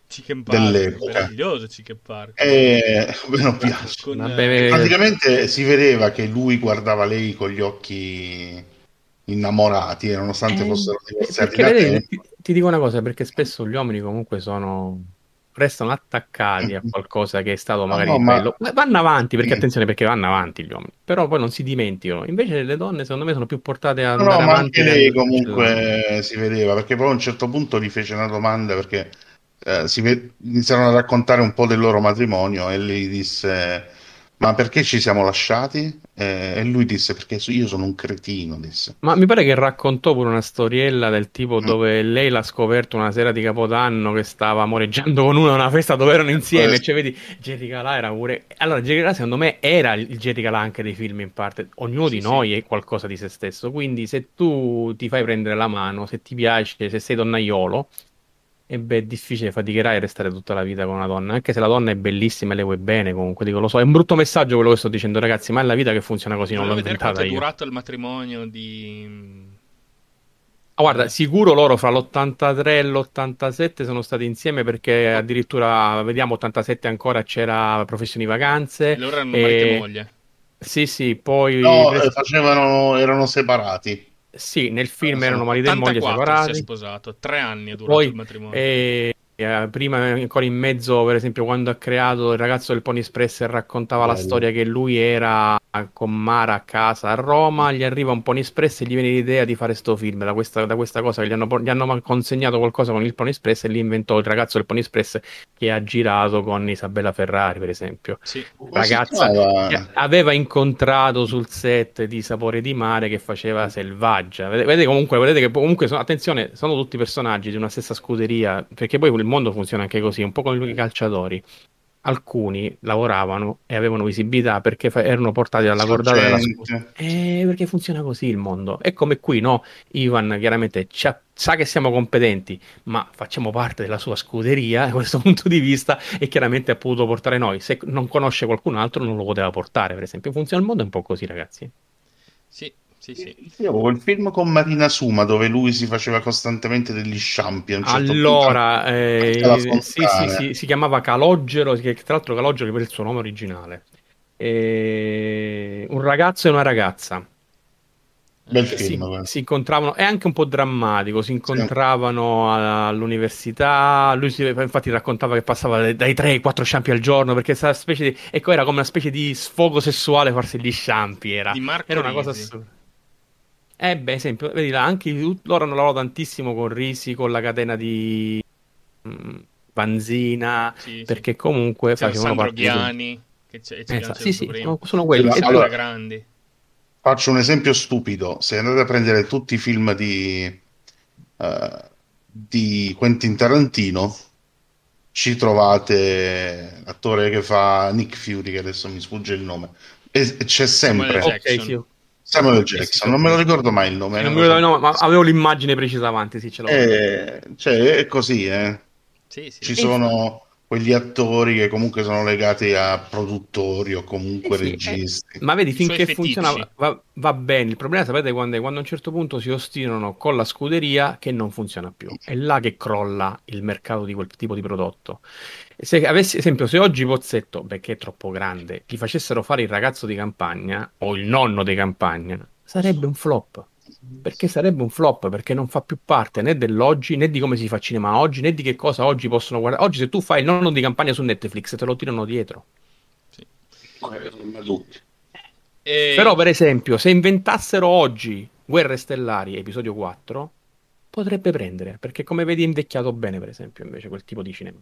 Chicken Park, dell'epoca. meraviglioso Chicken Park. e me non piace. Con, Vabbè, eh, Praticamente si vedeva che lui guardava lei con gli occhi innamorati, eh, nonostante Eh, fossero divorziati perché da tempo. ti, ti dico una cosa, perché spesso gli uomini comunque sono restano attaccati a qualcosa che è stato magari no, bello. Ma Vanno avanti, perché Sì. attenzione, perché vanno avanti gli uomini, però poi non si dimenticano. Invece le donne, secondo me, sono più portate a No, ma anche lei comunque si vedeva, perché poi a un certo punto gli fece una domanda perché eh, si ve- iniziarono a raccontare un po' del loro matrimonio e lei disse, ma perché ci siamo lasciati? Eh, e lui disse, perché io sono un cretino, disse. Ma mi pare che raccontò pure una storiella del tipo Mm. dove lei l'ha scoperto una sera di Capodanno che stava amoreggiando con uno a una festa dove erano insieme. Questo. Cioè, vedi, Jerry Calà era pure. Allora, Jerry Calà, secondo me, era il Jerry Calà anche dei film in parte. Ognuno Sì, di sì. noi è qualcosa di se stesso. Quindi, se tu ti fai prendere la mano, se ti piace, se sei donnaiolo, e beh, è difficile, faticherai a restare tutta la vita con una donna. Anche se la donna è bellissima e le vuoi bene, comunque, dico, lo so. È un brutto messaggio quello che sto dicendo, ragazzi. Ma è la vita che funziona così, non l'ho inventata è io. durato il matrimonio di... Ah, guarda, sicuro loro fra l'83 e l'87 sono stati insieme perché addirittura, vediamo, 87 ancora c'era Professioni Vacanze. Loro erano e- marito e moglie. Sì, sì, poi No, eh, facevano, erano separati. Sì, nel film erano marito e moglie 84 si è separati. sposato, tre anni è durato Poi il matrimonio. eh, eh, prima ancora in mezzo, per esempio, quando ha creato il ragazzo del Pony Express e raccontava la Bello. storia che lui era con Mara a casa a Roma, gli arriva un Pony Express e gli viene l'idea di fare sto film da questa, da questa cosa che gli hanno, gli hanno consegnato qualcosa con il Pony Express e lì inventò il ragazzo del Pony Express che ha girato con Isabella Ferrari, per esempio. Sì. Ragazza che aveva incontrato sul set di Sapore di Mare che faceva Selvaggia. Vedete, vedete comunque, vedete che comunque sono, attenzione, sono tutti personaggi di una stessa scuderia, perché poi il mondo funziona anche così, un po' come i calciatori. alcuni lavoravano e avevano visibilità perché fa- erano portati dalla cordata della scuola. Eh, perché funziona così il mondo. È come qui, no? Ivan chiaramente sa che siamo competenti, ma facciamo parte della sua scuderia da questo punto di vista e chiaramente ha potuto portare noi. Se non conosce qualcun altro non lo poteva portare, per esempio. Funziona il mondo un po' così, ragazzi. Sì, sì, sì. Io avevo quel film con Marina Suma dove lui si faceva costantemente degli champion. Certo allora, eh, sì, sì, sì, si chiamava Calogero, che tra l'altro Calogero è il suo nome originale. E... Un ragazzo e una ragazza. Bel film, si, si, incontravano, è anche un po' drammatico. Si incontravano sì. all'università. Lui si, infatti raccontava che passava dai 3 ai 4 sciampi al giorno perché specie di, ecco, era come una specie di sfogo sessuale farsi gli sciampi. Era, era una cosa assurda. Eh, beh, esempio, vedi là, anche loro hanno lavorato tantissimo con Risi, con la catena di mm, Vanzina, sì, perché sì. comunque c'è facevano parte Ghiani, che c'è, c'è esatto, sì, sì, sono, sono quelli. Allora, allora, grandi. Faccio un esempio stupido. Se andate a prendere tutti i film di, uh, di Quentin Tarantino, ci trovate l'attore che fa Nick Fury, che adesso mi sfugge il nome, e c'è sempre... Okay, sì. Samuel Jackson, non me lo ricordo mai il nome. Lo, no, ma avevo l'immagine precisa avanti, sì, ce l'ho. Eh, cioè, è così, eh. Sì, sì. Ci sono quegli attori che comunque sono legati a produttori o comunque eh sì, registi. Eh, ma vedi, finché funziona va, va, bene. Il problema, sapete, quando è quando a un certo punto si ostinano con la scuderia che non funziona più. È là che crolla il mercato di quel tipo di prodotto. Se avessi, esempio, se oggi Pozzetto, perché è troppo grande, gli facessero fare il ragazzo di campagna o il nonno di campagna, sarebbe un flop. Perché sarebbe un flop, perché non fa più parte né dell'oggi, né di come si fa cinema oggi, né di che cosa oggi possono guardare. Oggi se tu fai il nonno di campagna su Netflix te lo tirano dietro. Sì. E... Però per esempio, se inventassero oggi Guerre Stellari, episodio 4, potrebbe prendere, perché come vedi è invecchiato bene per esempio invece quel tipo di cinema.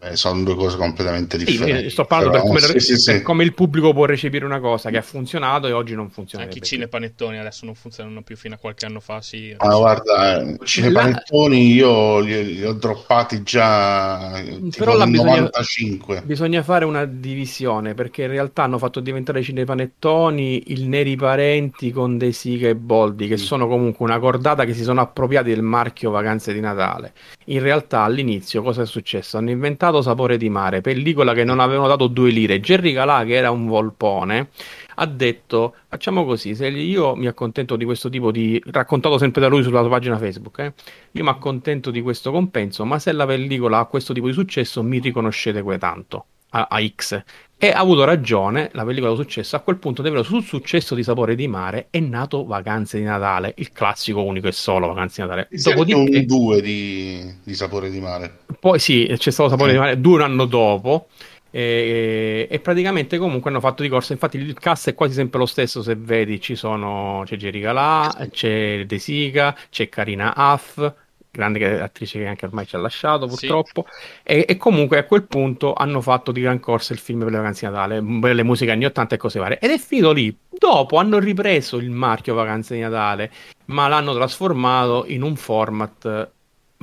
Beh, sono due cose completamente differenti. Sì, sto parlando però, per, come, sì, sì, per come, il pubblico può recepire una cosa che ha funzionato e oggi non funziona. Anche i cinepanettoni adesso non funzionano più fino a qualche anno fa. Sì, ah, guarda, i cinepanettoni io li, li, ho droppati già però nel bisogna, 95. Bisogna fare una divisione perché in realtà hanno fatto diventare i cinepanettoni il Neri Parenti con De Sica e Boldi, che sono comunque una cordata che si sono appropriati del marchio Vacanze di Natale. In realtà all'inizio cosa è successo? Hanno inventato Sapore di mare, pellicola che non avevano dato due lire. Jerry Calà, che era un volpone, ha detto: Facciamo così, se io mi accontento di questo tipo di. raccontato sempre da lui sulla sua pagina Facebook, eh? io mi accontento di questo compenso, ma se la pellicola ha questo tipo di successo, mi riconoscete quel tanto a, a X. E ha avuto ragione, la pellicola successo. A quel punto, davvero, sul successo di Sapore di Mare è nato Vacanze di Natale, il classico unico e solo Vacanze di Natale. Dopodiché, un 2 di, di, Sapore di Mare. Poi sì, c'è stato Sapore eh. di Mare due un anno dopo. E, e, praticamente comunque hanno fatto ricorso. Infatti, il cast è quasi sempre lo stesso. Se vedi, ci sono c'è Jerry Calà, c'è De Sica, c'è Karina Huff grande attrice che anche ormai ci ha lasciato purtroppo, sì. e, e, comunque a quel punto hanno fatto di gran corsa il film per le vacanze di Natale, le musiche anni 80 e cose varie, ed è finito lì. Dopo hanno ripreso il marchio Vacanze di Natale, ma l'hanno trasformato in un format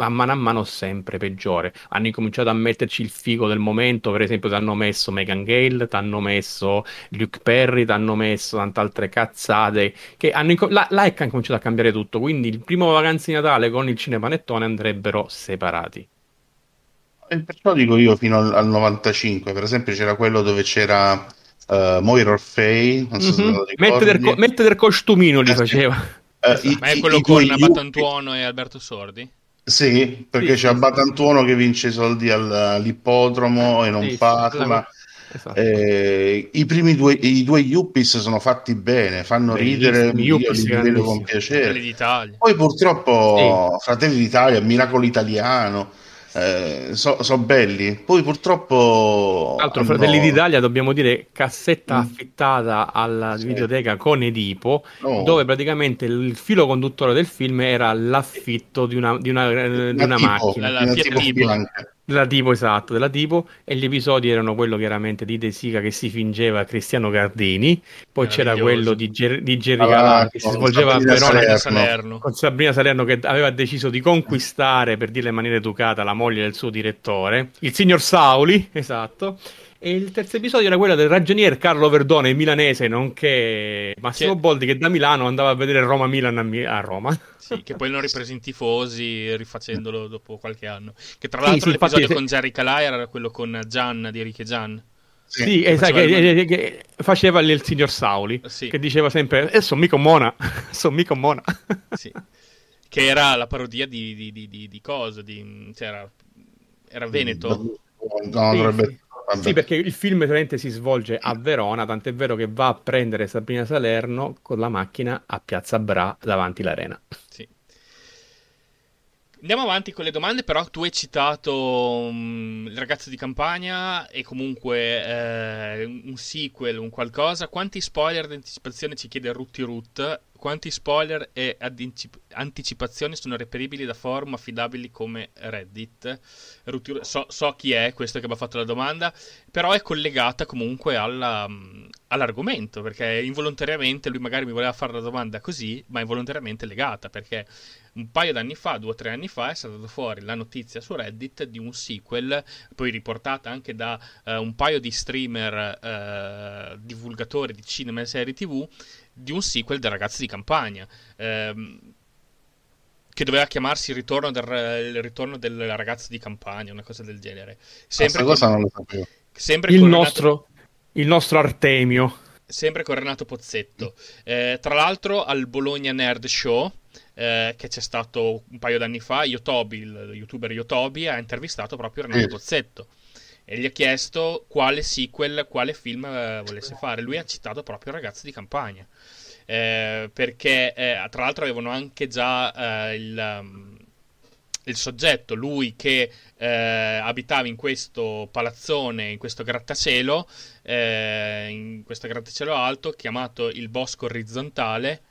a mano a mano sempre peggiore. Hanno incominciato a metterci il figo del momento, per esempio ti hanno messo Megan Gale, ti hanno messo Luke Perry, ti hanno messo tante altre cazzate, che hanno inco- la, la ECA ha cominciato a cambiare tutto, quindi il primo vacanze di Natale con il cinepanettone andrebbero separati. E perciò dico io fino al, al 95, per esempio c'era quello dove c'era uh, Moira Orfei, non so mm-hmm. Mette del, co- mette del costumino li eh, faceva. Uh, i, Ma è quello i, con Batantuono e Alberto Sordi? Sì, perché sì, c'è sì. Batantuono che vince i soldi all'ippodromo e non sì, parla. Esatto. Eh, I primi due, i due Yuppies sono fatti bene, fanno Bellissimi. ridere, io li vedo con piacere. Poi purtroppo Fratelli d'Italia, Miracolo Italiano, eh, sono so belli. Poi purtroppo. Tra l'altro, hanno... Fratelli d'Italia, dobbiamo dire cassetta mm. affittata alla sì. videoteca con Edipo, oh. dove praticamente il filo conduttore del film era l'affitto di una, di una, di una macchina. La, la Fiat Tipo. Della tipo, esatto, della tipo, e gli episodi erano quello chiaramente di De Sica che si fingeva Cristiano Gardini, poi c'era quello di, Ger- di Jerry Ah, Calà che si svolgeva a Sabrina Verona Salerno. Salerno. con Sabrina Salerno che aveva deciso di conquistare, per dirla in maniera educata, la moglie del suo direttore, il signor Sauli, esatto. E il terzo episodio era quello del ragionier Carlo Verdone, milanese, nonché Massimo Che- Boldi, che da Milano andava a vedere Roma-Milan a, Mi- a Roma. Sì, che poi l'hanno ripreso in tifosi rifacendolo dopo qualche anno. Che tra Sì, l'altro sì, l'episodio infatti- con Jerry Calà era quello con Gian di Ricky Gian. Sì, Eh, esatto, faceva che, il- che- che faceva il signor Sauli, Sì. che diceva sempre, eh, sono mica Mona, sono mica Mona. Sì. Che era la parodia di, di, di, di, di cosa? Di, cioè era, era Veneto. No, Sì, dovrebbe... sì. perché il film veramente si svolge a Verona, tant'è vero che va a prendere Sabrina Salerno con la macchina a Piazza Bra davanti all'arena. Sì. Andiamo avanti con le domande, però tu hai citato mm, il ragazzo di campagna e comunque eh, un sequel, un qualcosa. Quanti spoiler di anticipazione ci chiede Rutti Root? Quanti spoiler e addinci- anticipazioni sono reperibili da forum affidabili come Reddit? So, so chi è questo che mi ha fatto la domanda, però è collegata comunque alla, all'argomento, perché involontariamente lui magari mi voleva fare la domanda così, ma involontariamente legata, perché un paio d'anni fa, due o tre anni fa, è stata fuori la notizia su Reddit di un sequel, poi riportata anche da eh, un paio di streamer eh, divulgatori di cinema e serie tv, di un sequel del ragazzo di campagna. ehm, che doveva chiamarsi il ritorno del, il ritorno del ragazzo di campagna, una cosa del genere. Sempre Questa con, cosa non lo sapevo. sempre Il Renato- nostro, il nostro Artemio. sempre con Renato Pozzetto. Eh, tra l'altro al Bologna Nerd Show, eh, che c'è stato un paio d'anni fa, Yotobi, il youtuber Yotobi, ha intervistato proprio Renato Sì. Pozzetto e gli ha chiesto quale sequel, quale film eh, volesse fare. Lui ha citato proprio il ragazzo di campagna. Eh, perché eh, tra l'altro avevano anche già eh, il, um, il soggetto, lui che eh, abitava in questo palazzone, in questo grattacielo, eh, in questo grattacielo alto chiamato il bosco orizzontale.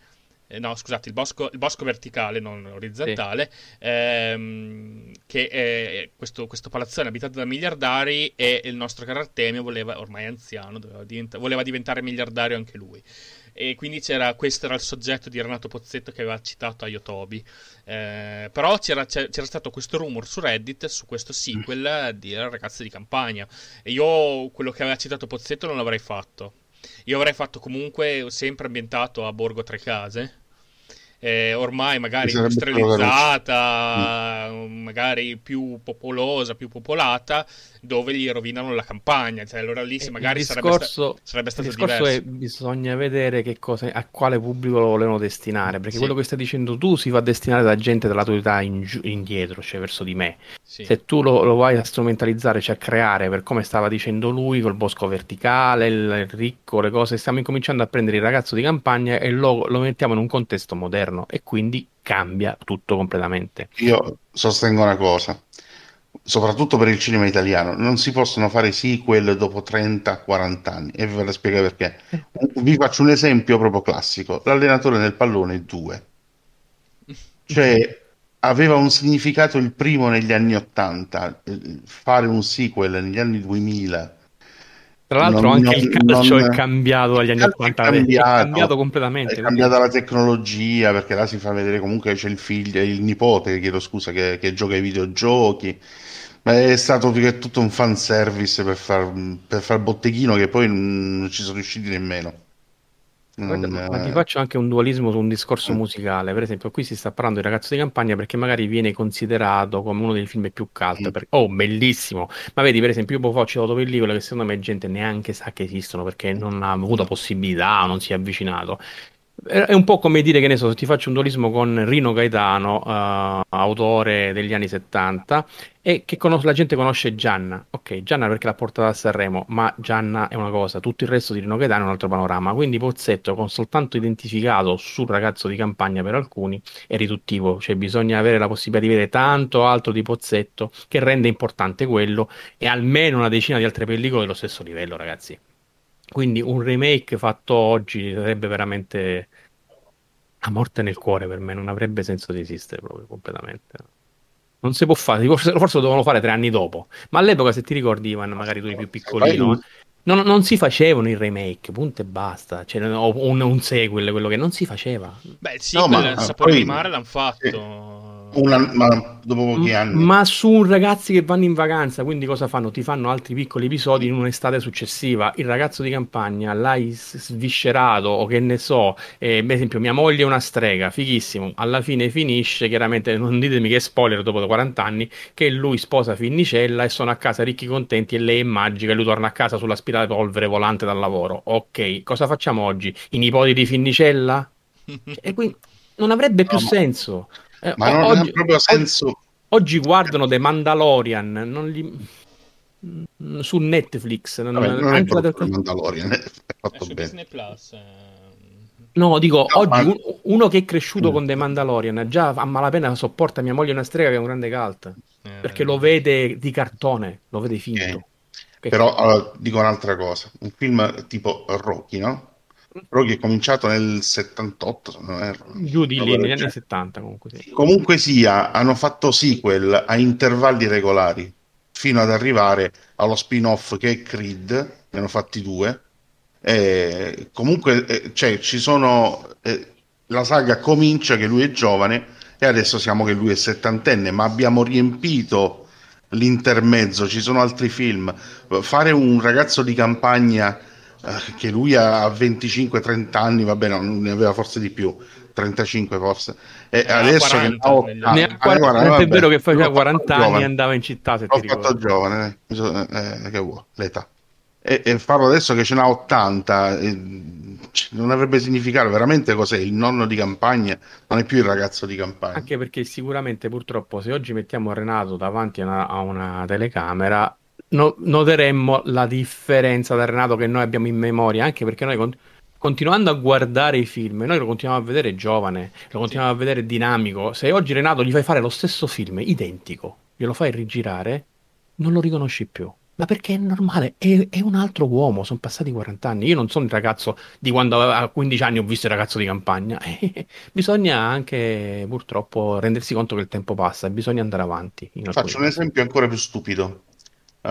Eh, no, scusate, il bosco, il bosco verticale, non orizzontale, ehm, che è questo, questo palazzone abitato da miliardari e il nostro caro Artemio voleva, ormai anziano, diventa- voleva diventare miliardario anche lui. E quindi c'era, questo era il soggetto di Renato Pozzetto che aveva citato a Yotobi. Eh, però c'era, c'era- c'era stato questo rumor su Reddit su questo sequel di Ragazze di campagna. E io quello che aveva citato Pozzetto non l'avrei fatto. Io avrei fatto comunque sempre ambientato a Borgo Tre Case. Eh, ormai magari industrializzata, magari più popolosa, più popolata, dove gli rovinano la campagna. Cioè, allora lì se Eh, magari il sarebbe, sta- discorso, sarebbe il stato discorso diverso. è bisogna vedere che cosa, a quale pubblico lo volevano destinare, perché Sì. quello che stai dicendo tu si va a destinare da gente della tua età in giù- indietro, cioè verso di me. Sì. Se tu lo, lo vai a strumentalizzare, cioè a creare per come stava dicendo lui, col bosco verticale, il, il ricco, le cose, stiamo incominciando a prendere il ragazzo di campagna e lo, lo mettiamo in un contesto moderno e quindi cambia tutto completamente. Io sostengo una cosa, soprattutto per il cinema italiano, non si possono fare sequel dopo 30-40 anni e ve la spiego perché. Vi faccio un esempio proprio classico, l'allenatore del pallone 2. Cioè, aveva un significato il primo negli anni 80, eh, fare un sequel negli anni 2000. Tra l'altro Non- anche il non- calcio non- è cambiato dagli il anni calcio è 80, è cambiato. cambiato completamente. È cambiata la tecnologia perché là si fa vedere comunque c'è il figlio, il nipote, chiedo scusa, che, che gioca ai videogiochi. Ma è stato più che tutto un fanservice per far, per far botteghino che poi non ci sono riusciti nemmeno. Guarda, Non, ma ti eh, faccio anche un dualismo su un discorso Mm. musicale. Per esempio, qui si sta parlando di Ragazzo di Campagna perché magari viene considerato come uno dei film più cult. Mm. per- Oh, bellissimo! Ma vedi, per esempio, io poco fa ho citato pellicole che secondo me gente neanche sa che esistono perché non ha avuto possibilità o non si è avvicinato. È un po' come dire che ne so, se ti faccio un dualismo con Rino Gaetano, eh, autore degli anni 70, e che conos- la gente conosce Gianna. Ok, Gianna perché l'ha portata a Sanremo, ma Gianna è una cosa, tutto il resto di Rino Gaetano è un altro panorama. Quindi Pozzetto, con soltanto identificato sul ragazzo di campagna per alcuni, è riduttivo. Cioè bisogna avere la possibilità di vedere tanto altro di Pozzetto che rende importante quello e almeno una decina di altre pellicole dello stesso livello, ragazzi. Quindi un remake fatto oggi sarebbe veramente a morte nel cuore per me, non avrebbe senso di esistere proprio completamente. Non si può fare, forse, forse lo dovevano fare tre anni dopo. Ma all'epoca, se ti ricordi, Ivan, magari tu eri più piccolino, non, non, si facevano i remake, punto e basta. Cioè, o un, un sequel, quello che non si faceva. Beh, sì, no, ma, il sapore poi, di mare l'hanno fatto. Sì una, ma dopo pochi anni. Ma su ragazzi che vanno in vacanza, quindi cosa fanno? Ti fanno altri piccoli episodi in un'estate successiva. Il ragazzo di campagna l'hai sviscerato o che ne so, eh, per esempio mia moglie è una strega, fighissimo. Alla fine finisce, chiaramente non ditemi che spoiler dopo 40 anni, che lui sposa Finnicella e sono a casa ricchi contenti e lei è magica e lui torna a casa sulla spirale polvere volante dal lavoro. Ok, cosa facciamo oggi? I nipoti di Finnicella? e quindi non avrebbe più no, senso. Eh, ma non oggi, ha proprio senso. Oggi guardano The Mandalorian, non gli... Su Netflix. Non, Vabbè, non è proprio la... Mandalorian, è fatto bene. Disney Plus. Eh... No, dico, no, oggi ma... un, uno che è cresciuto mm. con The Mandalorian già a malapena sopporta mia moglie una strega che è un grande cult. Eh, perché lo vede di cartone, lo vede finto. Okay. Però allora, dico un'altra cosa, un film tipo Rocky, no? Rocky è cominciato nel 78, se non erro. Giù di lì, negli anni 70 comunque. Sì. Comunque sia, hanno fatto sequel a intervalli regolari fino ad arrivare allo spin-off che è Creed, ne hanno fatti due. E comunque, eh, cioè, ci sono... Eh, la saga comincia che lui è giovane e adesso siamo che lui è settantenne, ma abbiamo riempito l'intermezzo, ci sono altri film. Fare un ragazzo di campagna eh, che lui ha 25-30 anni, vabbè, no, ne aveva forse di più, 35 forse. E eh, adesso 40, che ho, ah, ne 40, 40 è vero che faceva 40 anni e andava in città. Se ho fatto giovane, eh, eh, che vuoi, l'età. E, e, farlo adesso che ce n'ha 80 eh, non avrebbe significato veramente cos'è il nonno di campagna, non è più il ragazzo di campagna. Anche perché sicuramente purtroppo se oggi mettiamo Renato davanti a una, a una telecamera no, noteremmo la differenza da Renato che noi abbiamo in memoria, anche perché noi con- continuando a guardare i film, noi lo continuiamo a vedere giovane, lo continuiamo sì. a vedere dinamico. Se oggi Renato gli fai fare lo stesso film, identico, glielo fai rigirare, non lo riconosci più. Ma perché è normale, è, è, un altro uomo, sono passati 40 anni. Io non sono il ragazzo di quando aveva 15 anni ho visto il ragazzo di campagna. bisogna anche purtroppo rendersi conto che il tempo passa e bisogna andare avanti. Faccio un esempio ancora più stupido. Uh,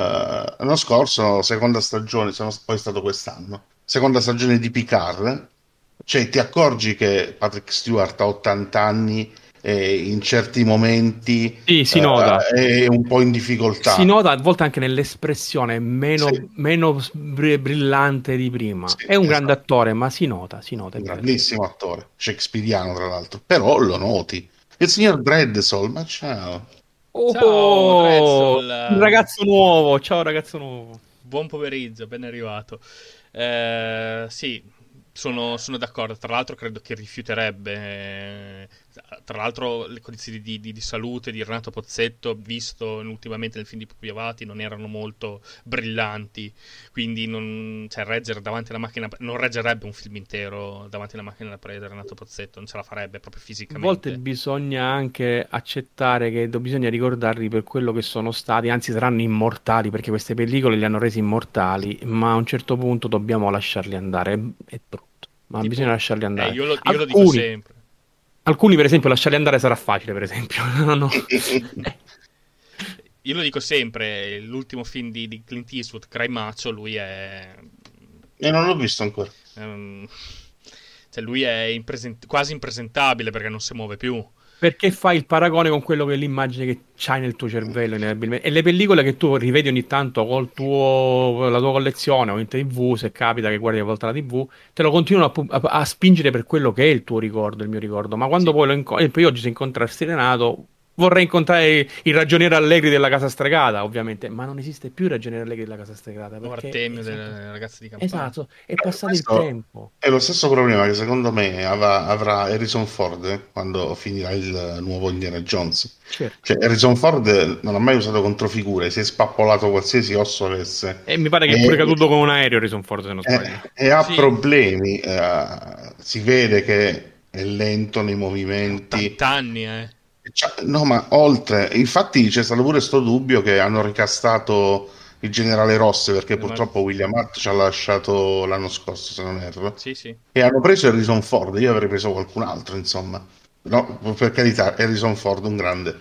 l'anno scorso, seconda stagione, sono poi stato quest'anno, seconda stagione di Picard, cioè ti accorgi che Patrick Stewart ha 80 anni e in certi momenti sì, si nota. Uh, è un po' in difficoltà. Si nota a volte anche nell'espressione meno, sì. meno brillante di prima. Sì, è un esatto. grande attore, ma si nota, si nota. Un grandissimo attore, shakespeariano tra l'altro, però lo noti. Il signor Dreadsoul, ma ciao. Oh, ciao, un ragazzo nuovo. Ciao, ragazzo nuovo. Buon pomeriggio, ben arrivato. Eh, sì, sono, sono, d'accordo. Tra l'altro, credo che rifiuterebbe eh, tra l'altro le condizioni di, di, di, salute di Renato Pozzetto, visto ultimamente nel film di Pupi Avati, non erano molto brillanti, quindi non, cioè, reggere davanti alla macchina, non reggerebbe un film intero davanti alla macchina da preda Renato Pozzetto, non ce la farebbe proprio fisicamente. A volte bisogna anche accettare che bisogna ricordarli per quello che sono stati, anzi saranno immortali, perché queste pellicole li hanno resi immortali, ma a un certo punto dobbiamo lasciarli andare, è, brutto, ma tipo, bisogna lasciarli andare. Eh, io lo, io Alcuni... lo dico sempre Alcuni, per esempio, lasciarli andare sarà facile, per esempio. no, no. Io lo dico sempre, l'ultimo film di, di Clint Eastwood, Cry Macho, lui è... E non l'ho visto ancora. Um, cioè lui è impresent- quasi impresentabile perché non si muove più. Perché fai il paragone con quello che è l'immagine che c'hai nel tuo cervello e le pellicole che tu rivedi ogni tanto con la tua collezione o in tv, se capita che guardi a volte la tv, te lo continuano a, a, a, spingere per quello che è il tuo ricordo, il mio ricordo. Ma quando sì. poi lo incontri, oggi si incontra Renato, vorrei incontrare il ragioniere Allegri della Casa Stregata, ovviamente, ma non esiste più il ragioniere Allegri della Casa Stregata. Perché... Artemio esatto, ragazze di campagna. Esatto, è passato Questo il tempo. È lo stesso problema che secondo me avrà, avrà Harrison Ford eh, quando finirà il nuovo Indiana Jones. Certo. Cioè, Harrison Ford non ha mai usato controfigure, si è spappolato qualsiasi osso avesse. E mi pare che è pure caduto con un aereo Harrison Ford, se non sbaglio. E, ha sì. problemi, uh, si vede che è lento nei movimenti. 80 anni, eh No, ma oltre, infatti c'è stato pure questo dubbio che hanno ricastato il generale Ross perché purtroppo William Hart ci ha lasciato l'anno scorso, se non erro. Sì, sì. E hanno preso Harrison Ford, io avrei preso qualcun altro, insomma. No, per carità, Harrison Ford, un grande.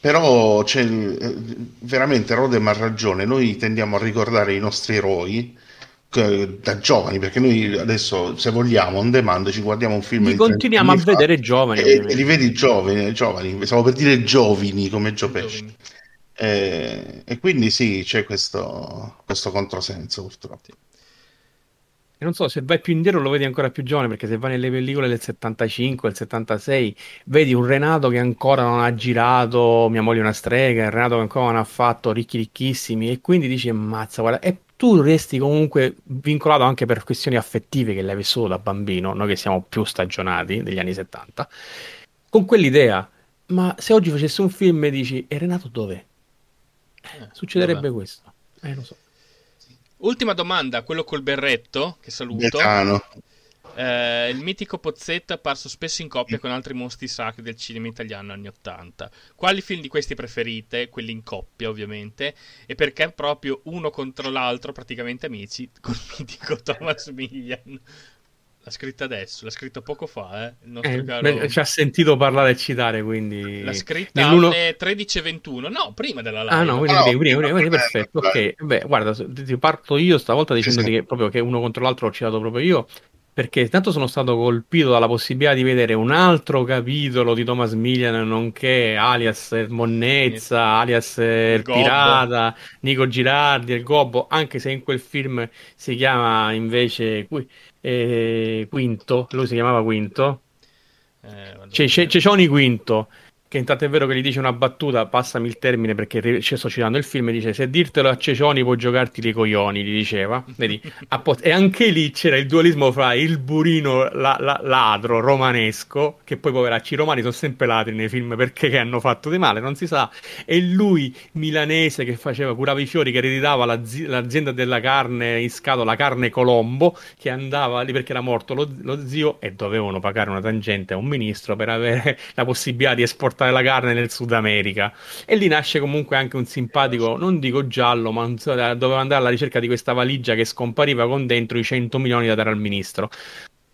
Però c'è, eh, veramente Rodem ha ragione, noi tendiamo a ricordare i nostri eroi da giovani, perché noi adesso se vogliamo on demand ci guardiamo un film li continuiamo a vedere giovani e, e, li vedi giovani, giovani, stavo per dire giovani come Gio Pesci. E, e, quindi sì c'è questo, questo controsenso purtroppo. Sì. E non so, se vai più indietro lo vedi ancora più giovane, perché se vai nelle pellicole del 75, del 76, vedi un Renato che ancora non ha girato Mia moglie è una strega, il Renato che ancora non ha fatto Ricchi ricchissimi, e quindi dici, mazza, guarda, e tu resti comunque vincolato anche per questioni affettive che l'hai vissuto da bambino, noi che siamo più stagionati degli anni 70, con quell'idea. Ma se oggi facessi un film e dici, e Renato dov'è? Eh, succederebbe dov'è? questo. Eh, lo so. Ultima domanda, quello col berretto, che saluto. Eh, il mitico Pozzetto è apparso spesso in coppia con altri mostri sacri del cinema italiano anni 80. Quali film di questi preferite? Quelli in coppia, ovviamente. E perché proprio uno contro l'altro, praticamente amici, con il mitico Thomas Millian? L'ha scritta adesso, l'ha scritto poco fa, eh? Il nostro eh, caro... beh, ci ha sentito parlare e citare, quindi... L'ha scritta Nell'uno... alle 13.21, no, prima della live. Ah no, quindi, ah, prima, prima, prima, prima, perfetto, ok. Beh, guarda, ti parto io stavolta dicendoti che proprio che uno contro l'altro l'ho citato proprio io, perché tanto sono stato colpito dalla possibilità di vedere un altro capitolo di Thomas Millian, nonché alias Monnezza, alias il Pirata, Nico Girardi, il Gobbo, anche se in quel film si chiama invece eh, Quinto, lui si chiamava Quinto, eh, Cecioni Quinto che intanto è vero che gli dice una battuta, passami il termine perché sto citando il film, dice se dirtelo a Cecioni puoi giocarti i coglioni, gli diceva. Vedi? e anche lì c'era il dualismo fra il burino la, la, ladro romanesco, che poi poveracci i romani sono sempre ladri nei film perché hanno fatto di male, non si sa, e lui milanese che faceva, curava i fiori, che ereditava l'azi- l'azienda della carne in scatola, carne Colombo, che andava lì perché era morto lo, lo zio e dovevano pagare una tangente a un ministro per avere la possibilità di esportare portare la carne nel Sud America. E lì nasce comunque anche un simpatico, non dico giallo, ma doveva andare alla ricerca di questa valigia che scompariva con dentro i 100 milioni da dare al ministro.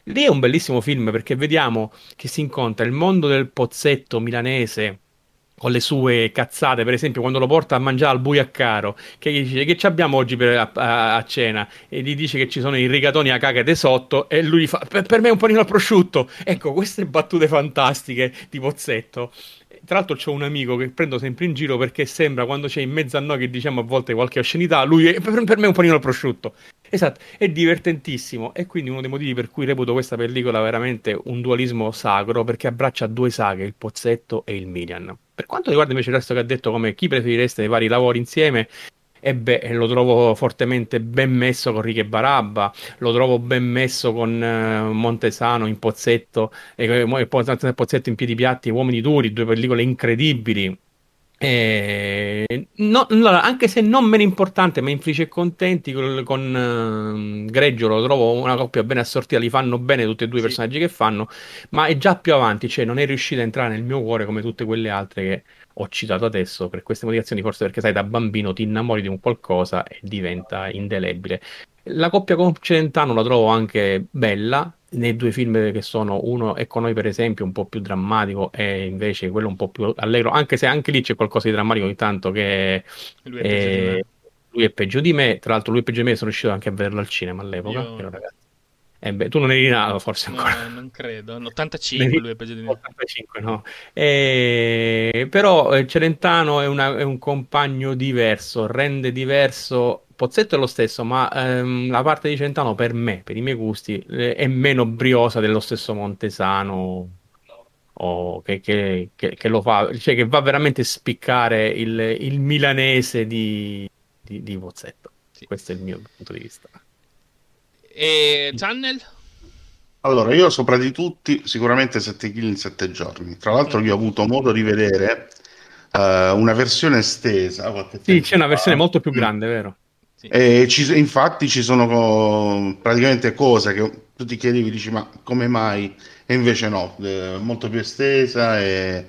Lì è un bellissimo film perché vediamo che si incontra il mondo del pozzetto milanese con le sue cazzate, per esempio quando lo porta a mangiare al buio a caro, che gli dice che ci abbiamo oggi per, a, a, cena e gli dice che ci sono i rigatoni a cagate sotto e lui fa per, per me un panino al prosciutto. Ecco, queste battute fantastiche di Pozzetto tra l'altro c'ho un amico che prendo sempre in giro perché sembra quando c'è in mezzo a noi che diciamo a volte qualche oscenità, lui è, per, per me è un panino al prosciutto. Esatto, è divertentissimo e quindi uno dei motivi per cui reputo questa pellicola veramente un dualismo sacro perché abbraccia due saghe, il Pozzetto e il Milian. Per quanto riguarda invece il resto che ha detto come chi preferireste nei vari lavori insieme, e beh, lo trovo fortemente ben messo con Righe Barabba, lo trovo ben messo con eh, Montesano in Pozzetto, e eh, Pozzetto in Piedi Piatti, Uomini Duri, due pellicole incredibili. Eh, no, no, anche se non meno importante, ma infelici e contenti con, con uh, Greggio lo trovo una coppia ben assortita, li fanno bene tutti e due i sì. personaggi che fanno, ma è già più avanti, cioè non è riuscita a entrare nel mio cuore come tutte quelle altre che ho citato adesso per queste motivazioni, forse perché sai, da bambino ti innamori di un qualcosa e diventa indelebile. La coppia con Celentano la trovo anche bella, nei due film che sono uno è con noi per esempio un po' più drammatico e invece quello un po' più allegro, anche se anche lì c'è qualcosa di drammatico ogni tanto che lui è, è, lui è peggio di me, tra l'altro lui è peggio di me, sono riuscito anche a vederlo al cinema all'epoca, Io... però ragazzi eh beh, tu non eri nato forse ancora. No, non credo. 85 lui è peggio di me. 85, no. E... Però eh, Celentano è, una, è, un compagno diverso, rende diverso. Pozzetto è lo stesso, ma ehm, la parte di Celentano per me, per i miei gusti, eh, è meno briosa dello stesso Montesano. O che, che, che, che, lo fa, cioè che va veramente a spiccare il, il milanese di, di, di Pozzetto. Sì. Questo è il mio punto di vista. E Channel? Allora, io sopra di tutti sicuramente 7 kg in 7 giorni. Tra l'altro io ho avuto modo di vedere uh, una versione estesa. Sì, c'è una versione molto più grande, vero? Sì. E ci, infatti ci sono praticamente cose che tu ti chiedevi, dici ma come mai? E invece no, è molto più estesa e,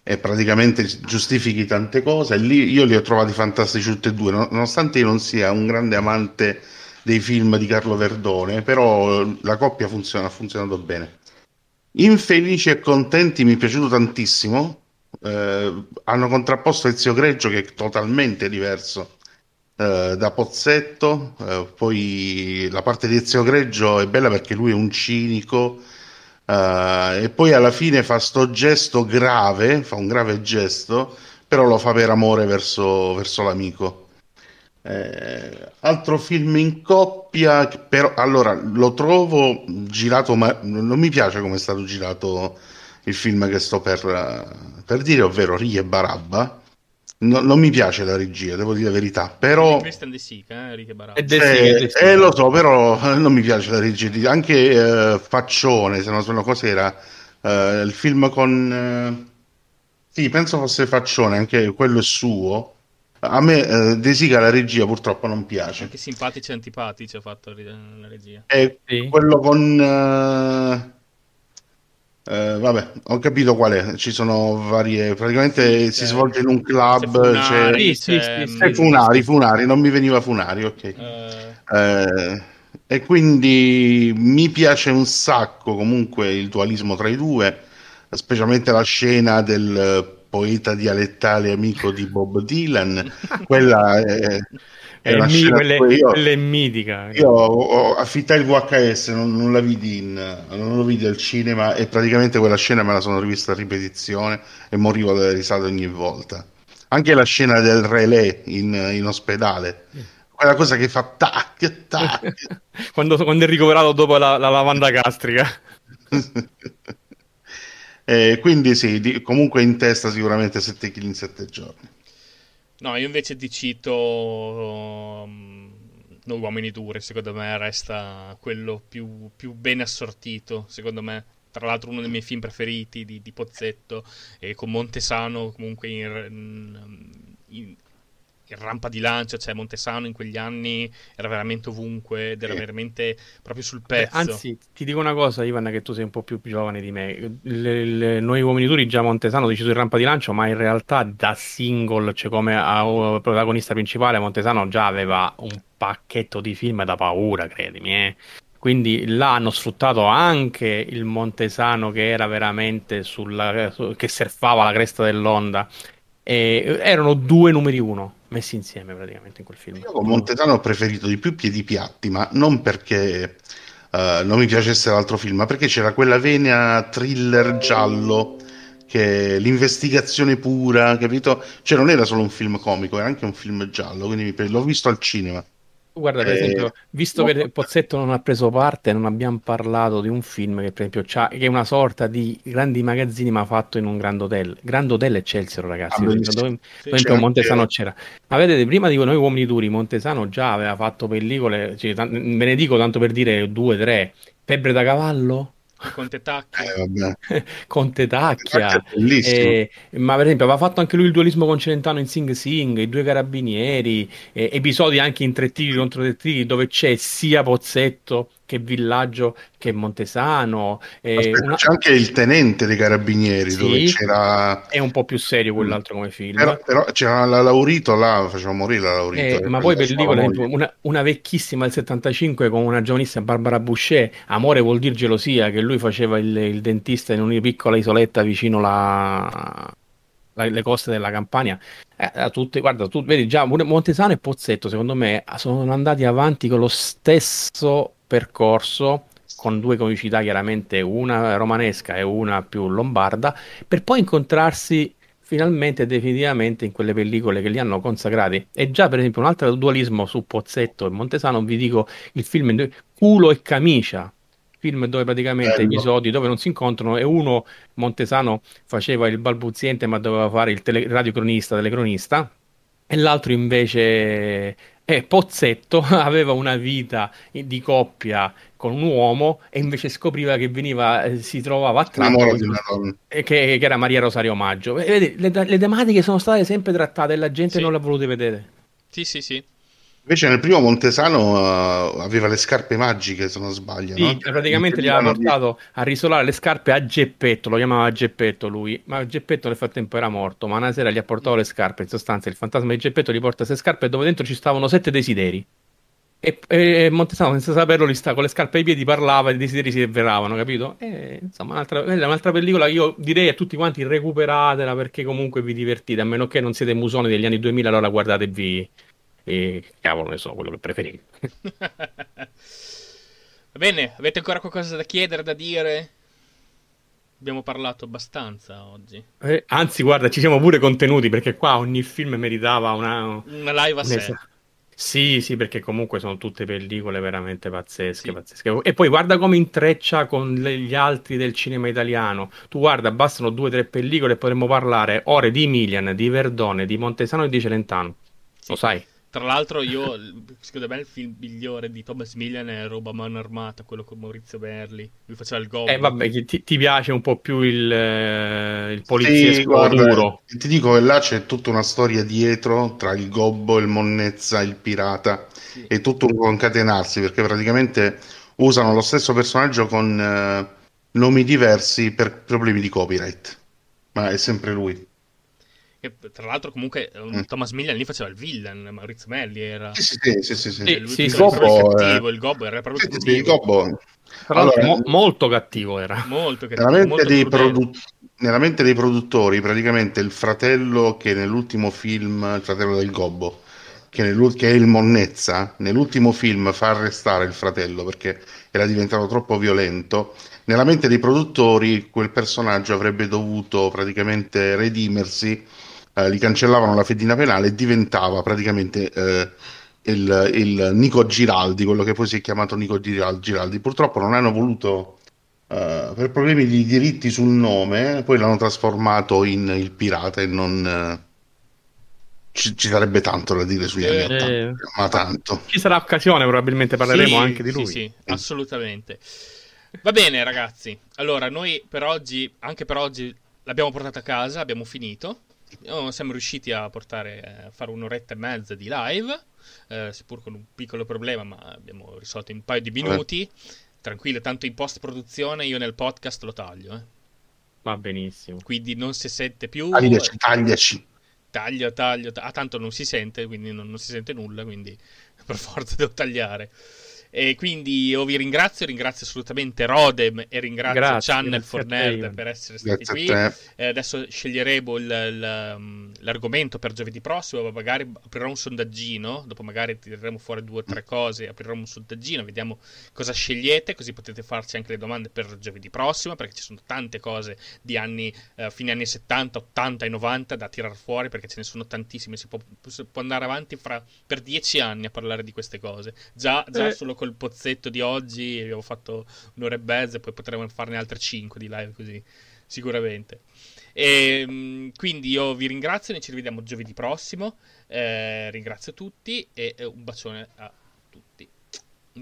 e praticamente giustifichi tante cose. E lì io li ho trovati fantastici tutti e due, nonostante io non sia un grande amante dei film di Carlo Verdone, però la coppia funziona, ha funzionato bene. Infelici e contenti mi è piaciuto tantissimo, eh, hanno contrapposto Ezio Greggio che è totalmente diverso eh, da Pozzetto, eh, poi la parte di Ezio Greggio è bella perché lui è un cinico eh, e poi alla fine fa sto gesto grave, fa un grave gesto, però lo fa per amore verso, verso l'amico. Eh, altro film in coppia, però allora lo trovo girato, ma non mi piace come è stato girato il film che sto per, per dire, ovvero Rie e Barabba. No, non mi piace la regia, devo dire la verità, però... Christian De Sica, eh, Enrique Barabba. Eh, eh, lo so, però non mi piace la regia. Anche eh, Faccione, se non so cos'era, eh, il film con... Eh, sì, penso fosse Faccione, anche quello è suo. A me eh, De Sica la regia purtroppo non piace. Anche simpatici e antipatici ha fatto la regia. È sì. quello con... eh, eh, vabbè, ho capito qual è. Ci sono varie. Praticamente sì, si svolge in un club. Funari, c'è... C'è... Sì, Funari, Funari, non mi veniva Funari, ok. Uh... Eh, e quindi mi piace un sacco comunque il dualismo tra i due, specialmente la scena del poeta dialettale amico di Bob Dylan. Quella è è mi, quelle, io, quelle mitica. Io ho, affittai il VHS, non, non, la vidi in, non lo vidi al cinema e praticamente quella scena me la sono rivista a ripetizione e morivo dalle risate ogni volta. Anche la scena del relè in, in ospedale. Quella cosa che fa tac, tac. quando, quando, è ricoverato dopo la, la lavanda gastrica. eh, quindi sì, di, comunque in testa sicuramente 7 kg in 7 giorni. No, io invece ti cito um, uomini duri, secondo me resta quello più, più ben assortito, secondo me tra l'altro uno dei miei film preferiti di, di Pozzetto e con Montesano comunque in, in rampa di lancio, cioè Montesano in quegli anni era veramente ovunque ed era veramente proprio sul pezzo. Anzi, ti dico una cosa, Ivan, che tu sei un po' più giovane di me. Le, le, noi uomini duri, già Montesano deciso in rampa di lancio, ma in realtà da single, cioè come a, a, protagonista principale, Montesano già aveva un pacchetto di film da paura, credimi, eh. Quindi là hanno sfruttato anche il Montesano che era veramente sulla, che surfava la cresta dell'onda. E erano due numeri uno messi insieme praticamente in quel film. Io con Montesano ho preferito di più Piedi Piatti, ma non perché uh, non mi piacesse l'altro film, ma perché c'era quella vena thriller giallo che l'investigazione pura, capito? Cioè non era solo un film comico, era anche un film giallo, quindi l'ho visto al cinema. Guarda, per eh, esempio, visto che Pozzetto non ha preso parte, non abbiamo parlato di un film che, per esempio, che è una sorta di grandi magazzini, ma fatto in un Grand Hotel. Grand Hotel Excelsior, ragazzi. Ah, dove, dove, sì, esempio, Montesano c'era. Ma vedete, prima di noi uomini duri, Montesano già aveva fatto pellicole, cioè, t- me ne dico tanto per dire due, tre. Febbre da cavallo? Conte Tacchia. Eh, Conte Tacchia. Eh, ma per esempio aveva fatto anche lui il dualismo con Celentano in Sing Sing, i due carabinieri, eh, episodi anche in tre tiri contro tre tiri dove c'è sia Pozzetto che Villaggio che Montesano. Aspetta, una... C'è anche il tenente dei carabinieri sì, dove c'era. È un po' più serio quell'altro come film. Però, però c'era la Laurito là, faceva morire la Laurito. Eh, ma poi pellicola, una, una vecchissima del 75 con una giovanissima Barbara Boucher, Amore vuol dire gelosia, che lui faceva il, il dentista in una piccola isoletta vicino la, le coste della Campania, eh, tutte, guarda, tu vedi già Montesano e Pozzetto, secondo me, sono andati avanti con lo stesso percorso con due comicità chiaramente una romanesca e una più lombarda per poi incontrarsi finalmente e definitivamente in quelle pellicole che li hanno consacrati e già per esempio un altro dualismo su Pozzetto e Montesano vi dico il film Culo e Camicia film dove praticamente Bello. episodi dove non si incontrano e uno Montesano faceva il balbuziente ma doveva fare il tele- radiocronista telecronista e l'altro invece e Pozzetto aveva una vita di coppia con un uomo e invece scopriva che veniva, eh, si trovava a tratto che, che, era Maria Rosario Maggio. Vedi, le, le, tematiche sono state sempre trattate e la gente sì. non l'ha volute vedere. Sì, sì, sì. Invece nel primo Montesano uh, aveva le scarpe magiche, se non sbaglio. Sì, no? praticamente gli aveva portato a risolare le scarpe a Geppetto, lo chiamava Geppetto lui, ma Geppetto nel frattempo era morto, ma una sera gli ha portato le scarpe, in sostanza il fantasma di Geppetto gli porta queste scarpe dove dentro ci stavano sette desideri. E, e Montesano, senza saperlo, li sta con le scarpe ai piedi, parlava e i desideri si avveravano, capito? E, insomma, un'altra, un'altra pellicola che io direi a tutti quanti recuperatela perché comunque vi divertite, a meno che non siete musoni degli anni 2000, allora guardatevi, e, cavolo, ne so, quello che preferite. Va bene, avete ancora qualcosa da chiedere, da dire? Abbiamo parlato abbastanza oggi. Eh, anzi, guarda, ci siamo pure contenuti perché qua ogni film meritava una, una live a sé. Sì, sì, perché comunque sono tutte pellicole veramente pazzesche, sì. pazzesche. E poi guarda come intreccia con gli altri del cinema italiano. Tu guarda, bastano due o tre pellicole e potremmo parlare ore di Milian, di Verdone, di Montesano e di Celentano. Sì. Lo sai? Tra l'altro, io secondo me il film migliore di Thomas Millian è Roba Mano Armata, quello con Maurizio Berli. Lui faceva il gobbo. Eh, vabbè, ti, ti, piace un po' più il, eh, il poliziesco sì, duro. Ti dico che là c'è tutta una storia dietro tra il gobbo, il monnezza, il pirata. Sì. È tutto un concatenarsi perché praticamente usano lo stesso personaggio con eh, nomi diversi per problemi di copyright. Ma è sempre lui. Che, tra l'altro, comunque, mm. Thomas Millian lì faceva il villain, Maurizio Melli era. Sì, sì, sì. sì, sì. sì, sì il, gobbo, cattivo, il gobbo era proprio sì, cattivo. il gobbo. Allora, mo- molto cattivo era. Molto cattivo. Nella mente, molto dei produ- nella mente dei produttori, praticamente il fratello che nell'ultimo film, il fratello del gobbo, che, che, è il Monnezza, nell'ultimo film fa arrestare il fratello perché era diventato troppo violento. Nella mente dei produttori quel personaggio avrebbe dovuto praticamente redimersi eh, gli cancellavano la fedina penale e diventava praticamente eh, il, il, Nico Giraldi, quello che poi si è chiamato Nico Giraldi. Purtroppo non hanno voluto, eh, per problemi di diritti sul nome, poi l'hanno trasformato in il pirata e non... Eh, ci, ci, sarebbe tanto da dire sugli anni 80, eh, ma tanto. Ci sarà occasione, probabilmente parleremo sì, anche di lui. Sì, sì, assolutamente. Va bene, ragazzi. Allora, noi per oggi, anche per oggi, l'abbiamo portata a casa, abbiamo finito. Oh, siamo riusciti a portare a fare un'oretta e mezza di live, eh, seppur con un piccolo problema, ma abbiamo risolto in un paio di minuti. Tranquillo, tanto in post produzione io nel podcast lo taglio. Eh. Va benissimo. Quindi non si sente più. Tagliaci, tagliaci. Taglio, taglio, taglio. Ah, tanto non si sente, quindi non, non si sente nulla, quindi per forza devo tagliare. E quindi io vi ringrazio, ringrazio assolutamente Rodem e ringrazio grazie, Channel for Nerd per essere stati qui. Eh, adesso sceglieremo il, il, mm, l'argomento per giovedì prossimo, magari aprirò un sondaggino, dopo magari tireremo fuori due o tre cose, aprirò un sondaggino, vediamo cosa scegliete, così potete farci anche le domande per giovedì prossimo, perché ci sono tante cose di anni, eh, fine anni 70, 80 e 90 da tirar fuori, perché ce ne sono tantissime, si può, si può andare avanti fra, per dieci anni a parlare di queste cose. Già, già eh. solo col pozzetto di oggi abbiamo fatto un'ora e mezza poi potremo farne altre cinque di live così, sicuramente. E, ehm, quindi io vi ringrazio, noi ci rivediamo giovedì prossimo, eh, ringrazio tutti e un bacione a